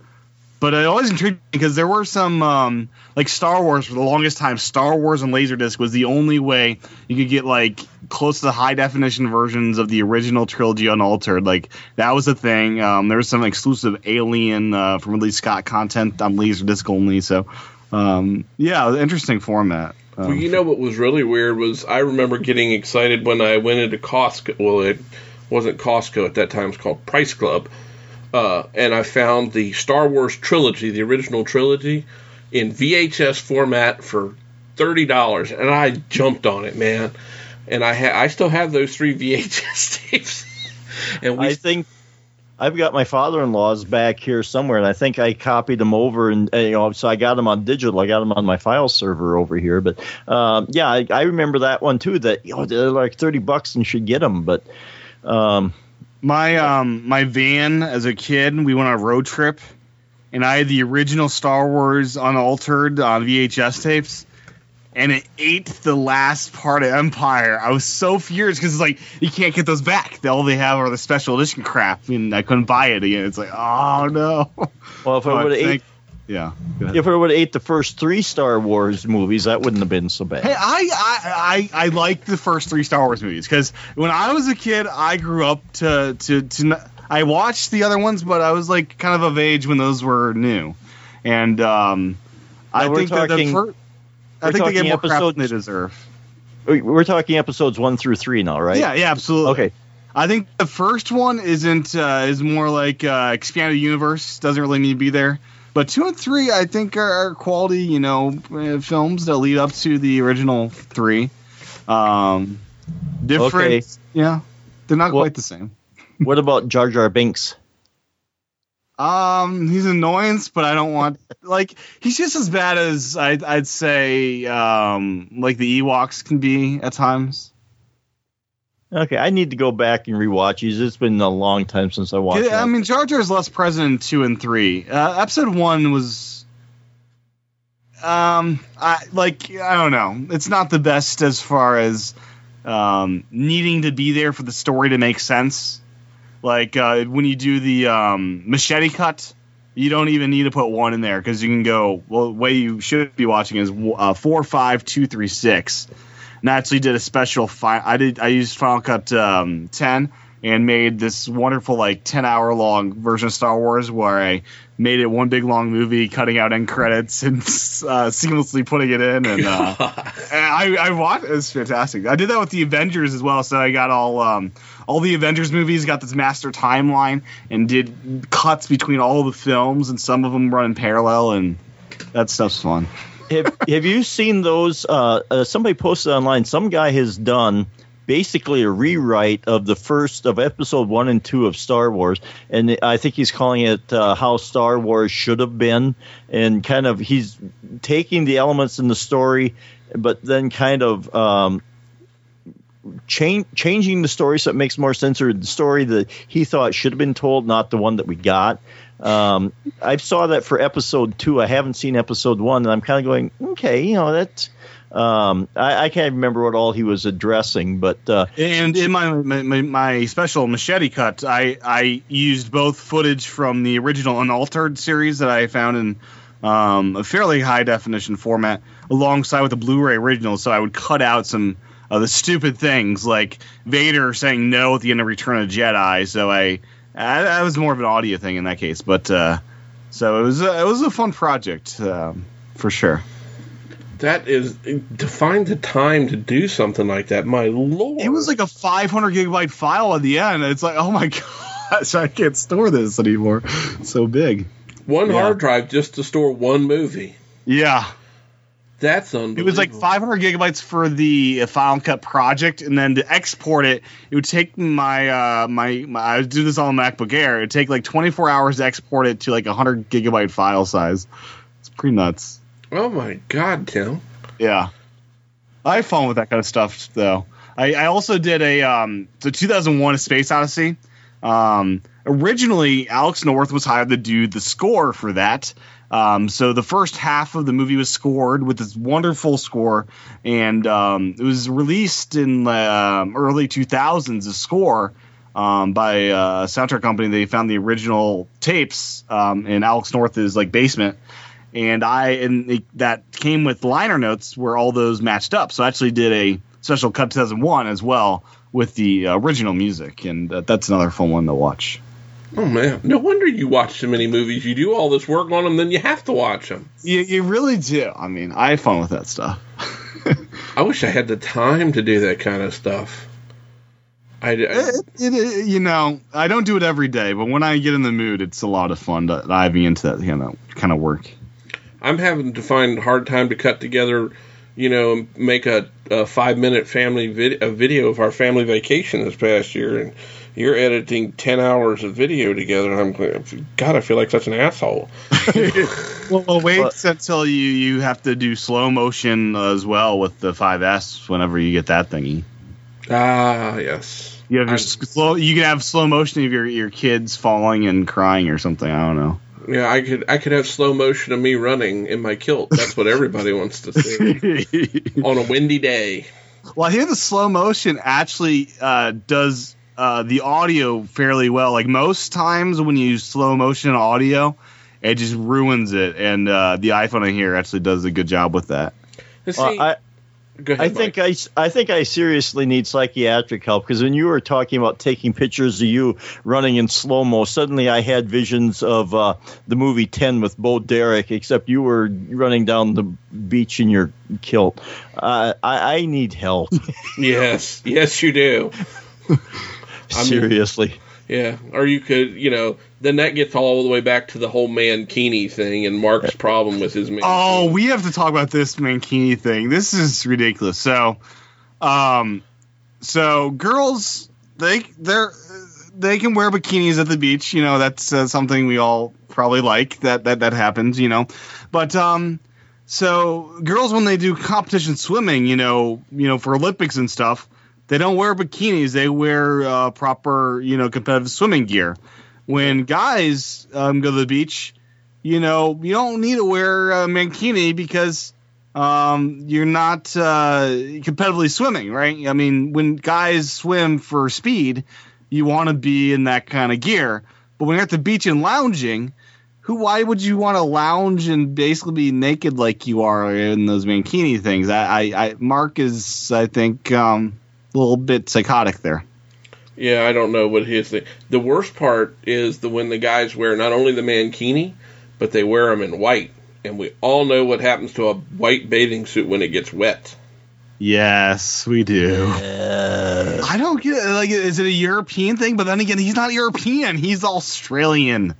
but it always intrigued me because there were some um, like Star Wars for the longest time. Star Wars and Laserdisc was the only way you could get like close to the high definition versions of the original trilogy unaltered. Like that was a thing. Um, there was some exclusive Alien uh, from Ridley Scott content on Laserdisc only. So um, yeah, interesting format. Um, Well, you know what was really weird was I remember getting excited when I went into Costco. Well, it wasn't Costco at that time; it was called Price Club. Uh, and I found the Star Wars trilogy, the original trilogy, in VHS format for thirty dollars, and I jumped on it, man. And I ha- I still have those three VHS tapes. and we I think I've got my father-in-law's back here somewhere, and I think I copied them over, and uh, you know, so I got them on digital. I got them on my file server over here. But um, yeah, I, I remember that one too. That you know, they're like thirty bucks and should get them, but. Um, my um my van as a kid, we went on a road trip, and I had the original Star Wars unaltered on VHS tapes, and it ate the last part of Empire. I was so furious because it's like you can't get those back. All they have are the special edition crap, and I couldn't buy it again. It's like, oh no. well, if I would have ate, thank- yeah. If I would have ate the first three Star Wars movies, that wouldn't have been so bad. Hey, I I I, I like the first three Star Wars movies because when I was a kid, I grew up to to to. n- I watched the other ones, but I was like kind of of age when those were new, and um, I think that the talking- fir- I think they get talking more crap than they deserve. We're talking episodes one through three now, right? Yeah, yeah, absolutely. Okay. I think the first one isn't uh, is more like uh, expanded universe. Doesn't really need to be there. But two and three, I think, are, quality, you know, uh, films that lead up to the original three. Um, different, Okay. yeah, they're not Well- quite the same. What about Jar Jar Binks? Um, he's an annoyance, but I don't want like he's just as bad as I'd, I'd say, um, like the Ewoks can be at times. Okay, I need to go back and rewatch these. It's been a long time since I watched. Yeah, I mean, Jar Jar is less present in two and three. Uh, episode one was, um, I like I don't know. It's not the best as far as um, needing to be there for the story to make sense. Like uh, when you do the um, machete cut, you don't even need to put one in there because you can go. Well, the way you should be watching is uh, four, five, two, three, six. And I actually did a special. Fi- I did. I used Final Cut um, ten and made this wonderful like 10 hour long version of Star Wars where I made it one big long movie, cutting out end credits and uh, seamlessly putting it in. And, uh, and I, I watched it. was fantastic. I did that with the Avengers as well. So I got all um, all the Avengers movies, got this master timeline, and did cuts between all the films, and some of them run in parallel, and that stuff's fun. Have, have you seen those? Uh, uh, somebody posted online. Some guy has done basically a rewrite of the first of episode one and two of Star Wars, and I think he's calling it uh, "How Star Wars Should Have Been," and kind of he's taking the elements in the story, but then kind of. Um, Change, changing the story so it makes more sense, or the story that he thought should have been told, not the one that we got. Um, I saw that for episode two. I haven't seen episode one, and I'm kind of going, okay, you know, that. Um, I, I can't remember what all he was addressing, but uh, And in my, my my- special machete cut, I I used both footage from the original unaltered series that I found in um, a fairly high definition format, alongside with the Blu-ray original. So I would cut out some of the stupid things like Vader saying no at the end of Return of Jedi. So I, I that was more of an audio thing in that case. But uh, so it was a, it was a fun project um, for sure. That is to find the time to do something like that. My lord, It was like a 500 gigabyte file at the end. It's like, oh my gosh, I can't store this anymore. It's so big. one yeah. hard drive just to store one movie. Yeah. That's unbelievable. It was like 500 gigabytes for the Final Cut project, and then to export it, it would take my uh, my, my I would do this on MacBook Air. It would take like 24 hours to export it to like a 100 gigabyte file size. It's pretty nuts. Oh my god, Tim. Yeah, I have fun with that kind of stuff though. I, I also did a um, the 2001: A Space Odyssey. Um, originally, Alex North was hired to do the score for that. Um, so the first half of the movie was scored with this wonderful score, and um, it was released in um early 2000s. A score um, by a soundtrack company. They found the original tapes um, in Alex North's like basement, and I and it, that came with liner notes where all those matched up. So I actually did a special cut 2001 as well with the uh, original music, and uh, that's another fun one to watch. Oh man, no wonder you watch so many movies. You do all this work on them, then you have to watch them. You, you really do. I mean, I have fun with that stuff. I wish I had the time to do that kind of stuff. I, I It, it, you know, I don't do it every day, but when I get in the mood, it's a lot of fun to diving into that you know kind of work. I'm having to find hard time to cut together, you know, and make a, a five minute family vid- a video of our family vacation this past year, and you're editing ten hours of video together. And I'm going, God, I feel like such an asshole. Well, well wait But- until you you have to do slow motion as well with the 5S whenever you get that thingy. Ah, yes. You have your I'm- slow. You can have slow motion of your your kids falling and crying or something. I don't know. Yeah, I could I could have slow motion of me running in my kilt. That's what everybody wants to see on a windy day. well, I hear the slow motion actually uh, does uh, the audio fairly well. Like most times when you use slow motion audio, it just ruins it. And uh, the iPhone I hear actually does a good job with that. See, Well, I, go ahead, I think Mike. I, s- I think I seriously need psychiatric help because when you were talking about taking pictures of you running in slow mo, suddenly I had visions of uh, the movie Ten with Bo Derek, except you were running down the beach in your kilt. Uh, I, I need help yes, yes, you do. mean- seriously. Yeah, or you could, you know, then that gets all the way back to the whole mankini thing and Mark's problem with his mankini. Oh, we have to talk about this Mankini thing. This is ridiculous. So, um, so girls they they're they can wear bikinis at the beach. You know, that's uh, something we all probably like. That that that happens. You know, but um, so girls when they do competition swimming, you know, you know for Olympics and stuff, they don't wear bikinis. They wear uh, proper you know competitive swimming gear. When guys um, go to the beach, you know, you don't need to wear a mankini because um, you're not uh, competitively swimming, right? I mean, when guys swim for speed, you want to be in that kind of gear. But when you're at the beach and lounging, who? Why would you want to lounge and basically be naked like you are in those mankini things? I, I, I Mark is, I think, um, little bit psychotic there. Yeah, I don't know what his thing. The worst part is the when the guys wear not only the mankini, but they wear them in white, and we all know what happens to a white bathing suit when it gets wet. Yes, we do. I don't get it. Like, is it a European thing? But then again, he's not European. He's Australian.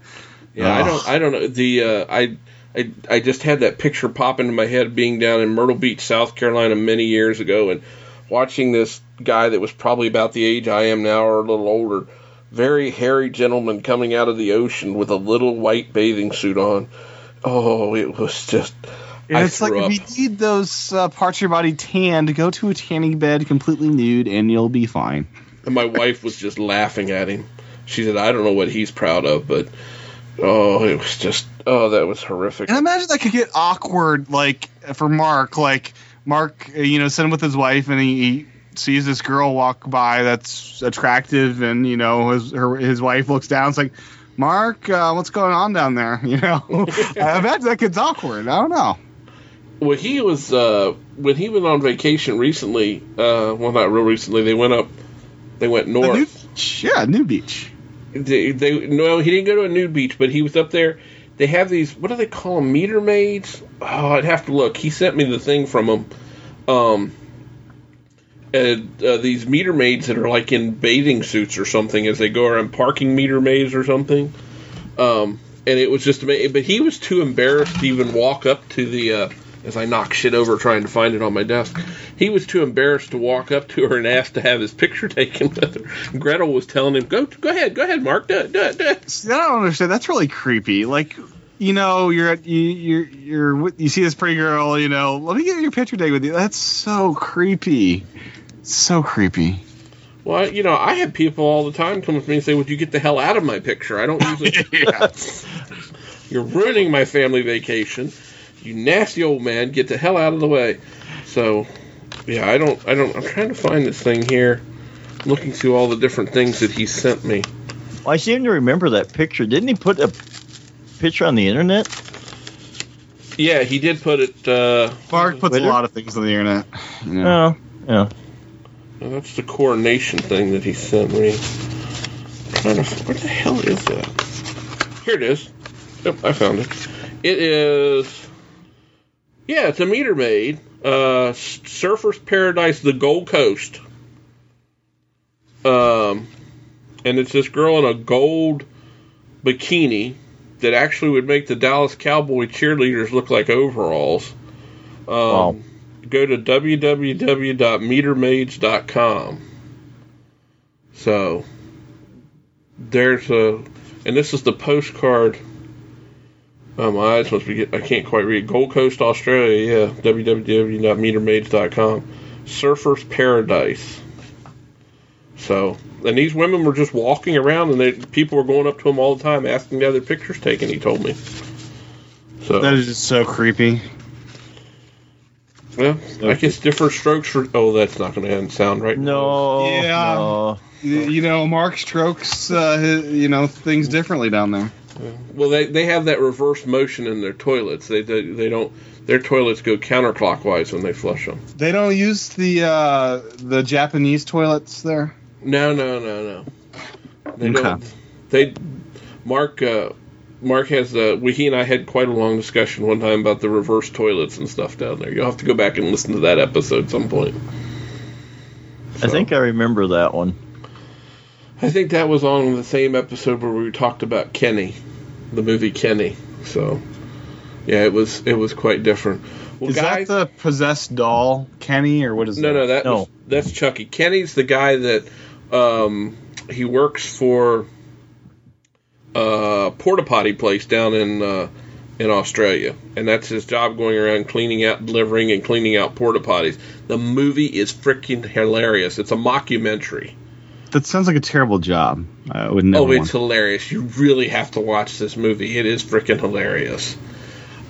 Yeah, I don't. I don't know. The uh, I, I I just had that picture pop into my head being down in Myrtle Beach, South Carolina, many years ago, and watching this guy that was probably about the age I am now or a little older, very hairy gentleman coming out of the ocean with a little white bathing suit on. Oh, it was just. And I it's like up. if you need those uh, parts of your body tanned, go to a tanning bed completely nude, and you'll be fine. And my wife was just laughing at him. She said, "I don't know what he's proud of, but oh, it was just oh, that was horrific." And imagine that could get awkward, like for Mark. Like Mark, uh, you know, sitting with his wife, and he, he sees this girl walk by that's attractive, and you know, his her, his wife looks down. It's like, Mark, uh, what's going on down there? You know, I imagine that gets awkward. I don't know. well, he was uh, when he went on vacation recently. Uh, well, not real recently. They went up. They went The new north. Yeah, new beach. They, they no, he didn't go to a nude beach, but he was up there. They have these. What do they call them? Meter maids. Oh, I'd have to look. He sent me the thing from them. Um, and uh, these meter maids that are like in bathing suits or something as they go around parking meter maids or something. Um, and it was just amazing. But he was too embarrassed to even walk up to the. Uh, as I knock shit over trying to find it on my desk, he was too embarrassed to walk up to her and ask to have his picture taken with her. Gretel was telling him, "Go, go ahead, go ahead, Mark, do it, do it, do it." See, I don't understand. That's really creepy. Like, you know, you're at you you're you're you see this pretty girl. You know, let me get your picture taken with you. That's so creepy. So creepy. Well, you know, I have people all the time come up to me and say, "Would you get the hell out of my picture?" I don't usually. Yeah. You're ruining my family vacation. You nasty old man, get the hell out of the way. So, yeah, I don't, I don't. I'm trying to find this thing here. Looking through all the different things that he sent me. Well, I seem to remember that picture. Didn't he put a picture on the internet? Yeah, he did put it. Uh, Mark puts Twitter? a lot of things on the internet. You know. Oh, yeah. oh, that's the coronation thing that he sent me. I'm trying to, where the hell is that? Here it is. Yep, I found it. It is. Yeah, it's a meter maid. Uh, Surfer's Paradise, the Gold Coast. Um, and it's this girl in a gold bikini that actually would make the Dallas Cowboy cheerleaders look like overalls. Um, Wow. Go to www.metermaids.com. So there's a, and this is the postcard. Oh, my eyes must be. Get, I can't quite read. Gold Coast, Australia. Yeah, www.metermaids.com. Surfer's Paradise. So, and these women were just walking around, and they, people were going up to them all the time, asking to have their pictures taken. He told me. So, That is just so creepy. well, I guess different strokes for. Oh, that's not going to sound right. No. Yeah. No. You know, Mark strokes, uh, his- you know, things differently down there. Well, they they have that reverse motion in their toilets. They they, they don't. Their toilets go counterclockwise when they flush them. They don't use the uh, the Japanese toilets there. No, no, no, no. They Okay. don't. They Mark uh, Mark has uh, we he and I had quite a long discussion one time about the reverse toilets and stuff down there. You'll have to go back and listen to that episode some point. I think I remember that one. I think that was on the same episode where we talked about Kenny, the movie Kenny. So yeah, it was it was quite different. Well, Is guys, that the possessed doll, Kenny, or what is No, that? no, that No. was that's Chucky. Kenny's the guy that um, he works for uh, porta potty place down in uh, in Australia, and that's his job going around cleaning out, delivering, and cleaning out porta potties. The movie is freaking hilarious. It's a mockumentary. That sounds like a terrible job. I would never. Oh, it's want- hilarious. You really have to watch this movie. It is freaking hilarious.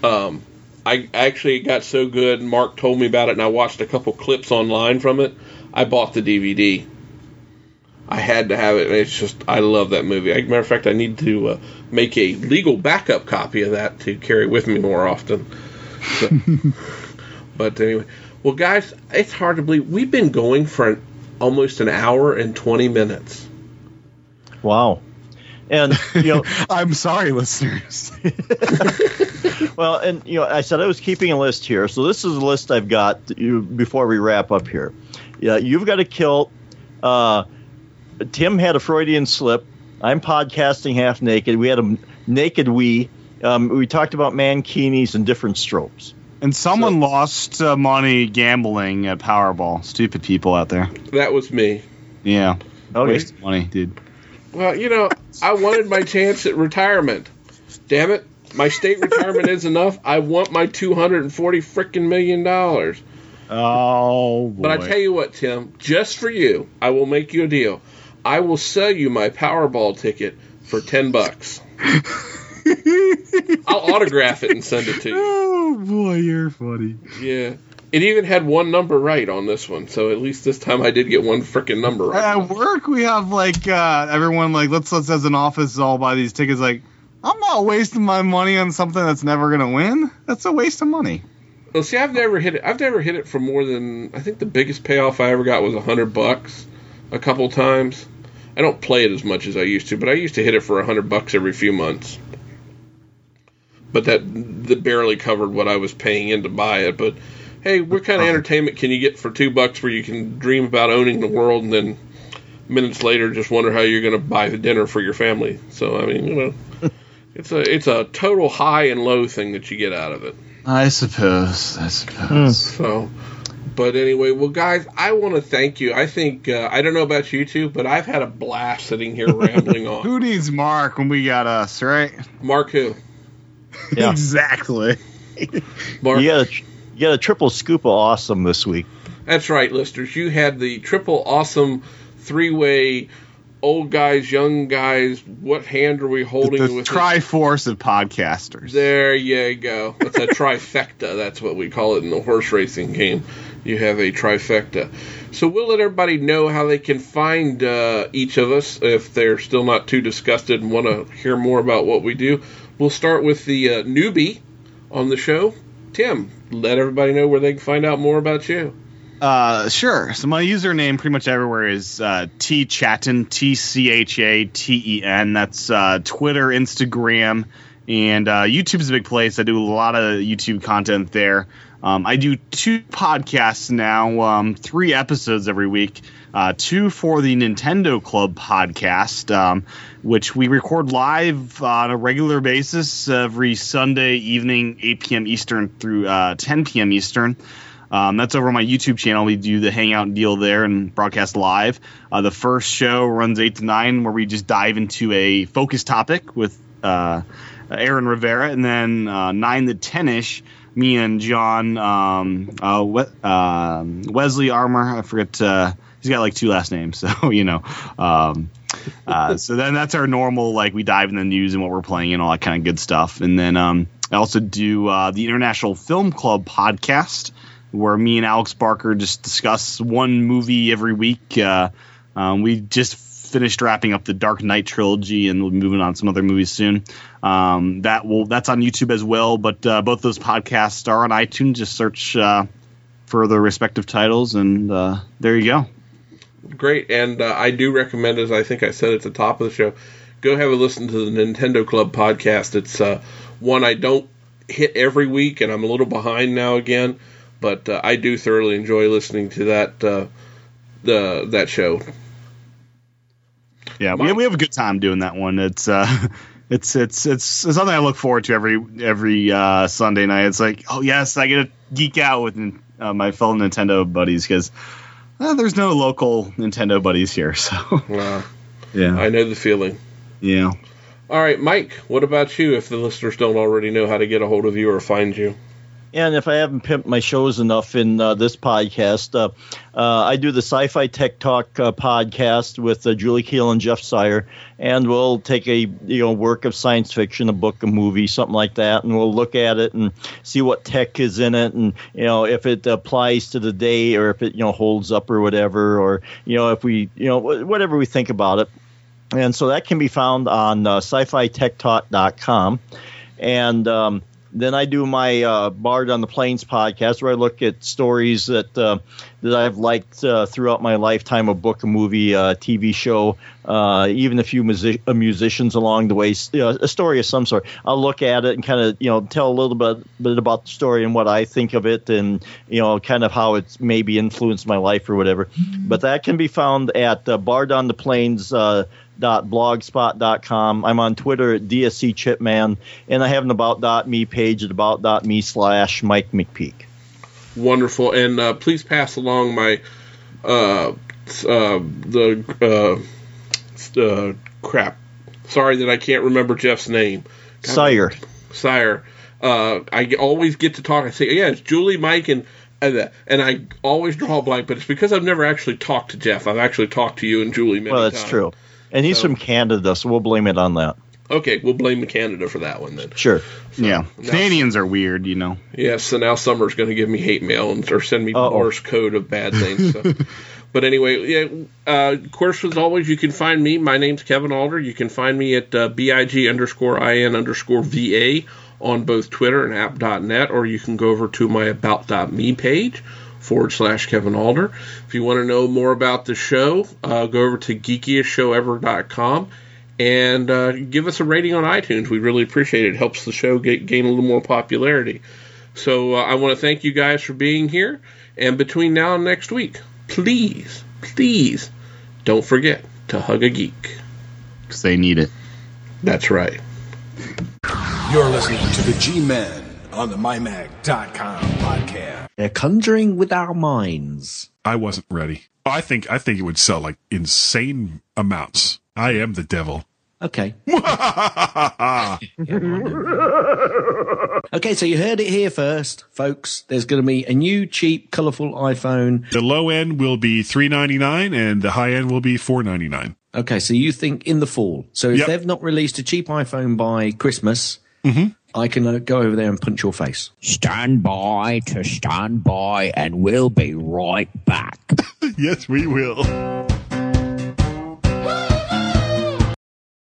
Um, I actually got so good. Mark told me about it, and I watched a couple clips online from it. I bought the DVD. I had to have it. It's just I love that movie. As a matter of fact, I need to uh, make a legal backup copy of that to carry with me more often. So- but anyway, well, guys, it's hard to believe we've been going for an, almost an hour and twenty minutes. Wow. And you know, I'm sorry, listeners. well, and you know, I said I was keeping a list here, so this is a list I've got you, before we wrap up here. Yeah, you've got a kilt. Uh, Tim had a Freudian slip. I'm podcasting half naked. We had a naked we. Um, we talked about mankinis and different strokes. And someone lost uh, money gambling at Powerball. Stupid people out there. That was me. Yeah, Okay. waste money, dude. Well, you know, I wanted my chance at retirement. Damn it. My state retirement is enough. I want my 240 freaking million dollars. Oh boy. But I tell you what, Tim, just for you, I will make you a deal. I will sell you my Powerball ticket for 10 bucks. I'll autograph it and send it to you. Oh boy, you're funny. Yeah. It even had one number right on this one, so at least this time I did get one freaking number right. At work, we have like uh, everyone like let's let's as an office all buy these tickets. Like, I'm not wasting my money on something that's never gonna win. That's a waste of money. Well, see, I've never hit it. I've never hit it for more than I think the biggest payoff I ever got was a hundred bucks, a couple times. I don't play it as much as I used to, but I used to hit it for a hundred bucks every few months. But that that barely covered what I was paying in to buy it. But hey, what kind of entertainment can you get for two bucks where you can dream about owning the world and then minutes later just wonder how you're going to buy the dinner for your family? So I mean, you know, it's a it's a total high and low thing that you get out of it. I suppose. I suppose. So, but anyway, well, guys, I want to thank you. I think uh, I don't know about you two, but I've had a blast sitting here rambling on. Who needs Mark when we got us, right? Mark, who? Yeah. exactly. Mark. You got a you got a triple scoop of awesome this week. That's right, listeners. You had the triple awesome three way. Old guys, young guys. What hand are we holding The with? this? Triforce of podcasters. There you go. That's a trifecta. That's what we call it in the horse racing game. You have a trifecta. So we'll let everybody know how they can find uh, each of us if they're still not too disgusted and want to hear more about what we do. We'll start with the uh, newbie on the show. Tim, let everybody know where they can find out more about you. Uh, sure. So my username pretty much everywhere is uh, T Chaten, T C H A T E N. That's uh, Twitter, Instagram, and uh, YouTube's a big place. I do a lot of YouTube content there. Um, I do two podcasts now, um, three episodes every week. Uh, two for the Nintendo Club podcast, um, which we record live on a regular basis every Sunday evening, 8 p.m. Eastern through uh, 10 p.m. Eastern. Um, that's over on my YouTube channel. We do the hangout deal there and broadcast live. Uh, the first show runs eight to nine, where we just dive into a focus topic with uh, Aaron Rivera, and then uh, nine to ten ish, me and John um, uh, we- um Wesley Armour. I forget. Uh, he's got like two last names, so you know. Um, uh, so then that's our normal like we dive in the news and what we're playing and all that kind of good stuff. And then um, I also do uh, the International Film Club podcast where me and Alex Barker just discuss one movie every week. Uh, um, we just finished wrapping up the Dark Knight trilogy, and we'll be moving on to some other movies soon. Um, that will that's on YouTube as well. But uh, both those podcasts are on iTunes. Just search uh, for the respective titles, and uh, there you go. Great, and uh, I do recommend, as I think I said at the top of the show, go have a listen to the Nintendo Club podcast. It's uh, one I don't hit every week, and I'm a little behind now again, but uh, I do thoroughly enjoy listening to that uh, the that show. Yeah, we, we have a good time doing that one. It's uh, it's it's it's it's something I look forward to every every uh, Sunday night. It's like, oh yes, I get to geek out with uh, my fellow Nintendo buddies because uh, there's no local Nintendo buddies here. So Uh, yeah, I know the feeling. yeah. All right, Mike, what about you? If the listeners don't already know how to get a hold of you or find you, And if I haven't pimped my shows enough in uh, this podcast, uh, uh, I do the Sci-Fi Tech Talk uh, podcast with uh, Julie Keel and Jeff Sire, and we'll take a you know work of science fiction, a book, a movie, something like that, and we'll look at it and see what tech is in it, and you know if it applies to the day or if it you know holds up or whatever, or you know if we you know whatever we think about it. And so that can be found on uh, sci-fi-tech-talk.com. And um, then I do my uh, Bard on the Plains podcast, where I look at stories that uh, that I've liked uh, throughout my lifetime, a book, a movie, a TV show, uh, even a few music- uh, musicians along the way, a story of some sort. I'll look at it and kind of you know tell a little bit, bit about the story and what I think of it, and you know kind of how it's maybe influenced my life or whatever. But that can be found at uh, Bard on the Plains. Uh, blogspot.com. I'm on Twitter at DSC Chipman, and I have an about.me page at about.me slash Mike McPeak. wonderful, and uh, please pass along my uh, uh, the uh, uh, crap. Sorry that I can't remember Jeff's name. God, Sire. Sire. Uh, I always get to talk. I say, yeah, it's Julie, Mike, and and, uh, and I always draw a blank, but it's because I've never actually talked to Jeff. I've actually talked to you and Julie many Well, that's times. true. And he's So- from Canada, so we'll blame it on that. Okay, we'll blame Canada for that one then. Sure. Yeah, now- Canadians are weird, you know. Yes, so now Summer's going to give me hate mail and or send me Uh-oh. Morse code of bad things. So. but anyway, yeah. Uh, of course, as always, you can find me. My name's Kevin Alder. You can find me at uh, big underscore in underscore va on both Twitter and app.net, or you can go over to my about.me page forward slash Kevin Alder. If you want to know more about the show, uh, go over to geekiestshowever.com and uh, give us a rating on iTunes. We really appreciate it. It helps the show get, gain a little more popularity. So uh, I want to thank you guys for being here. And between now and next week, please, please don't forget to hug a geek. Because they need it. That's right. You're listening to the G Men on the MyMac.com podcast. They're conjuring with our minds. I wasn't ready. I think I think it would sell like insane amounts. I am the devil. Okay. okay, so you heard it here first, folks. There's going to be a new cheap, colorful iPhone. The low end will be three ninety nine, and the high end will be four ninety nine. Okay, so you think in the fall. So if Yep. they've not released a cheap iPhone by Christmas, mm-hmm. I can uh, go over there and punch your face. Stand by to stand by, and we'll be right back. yes, we will.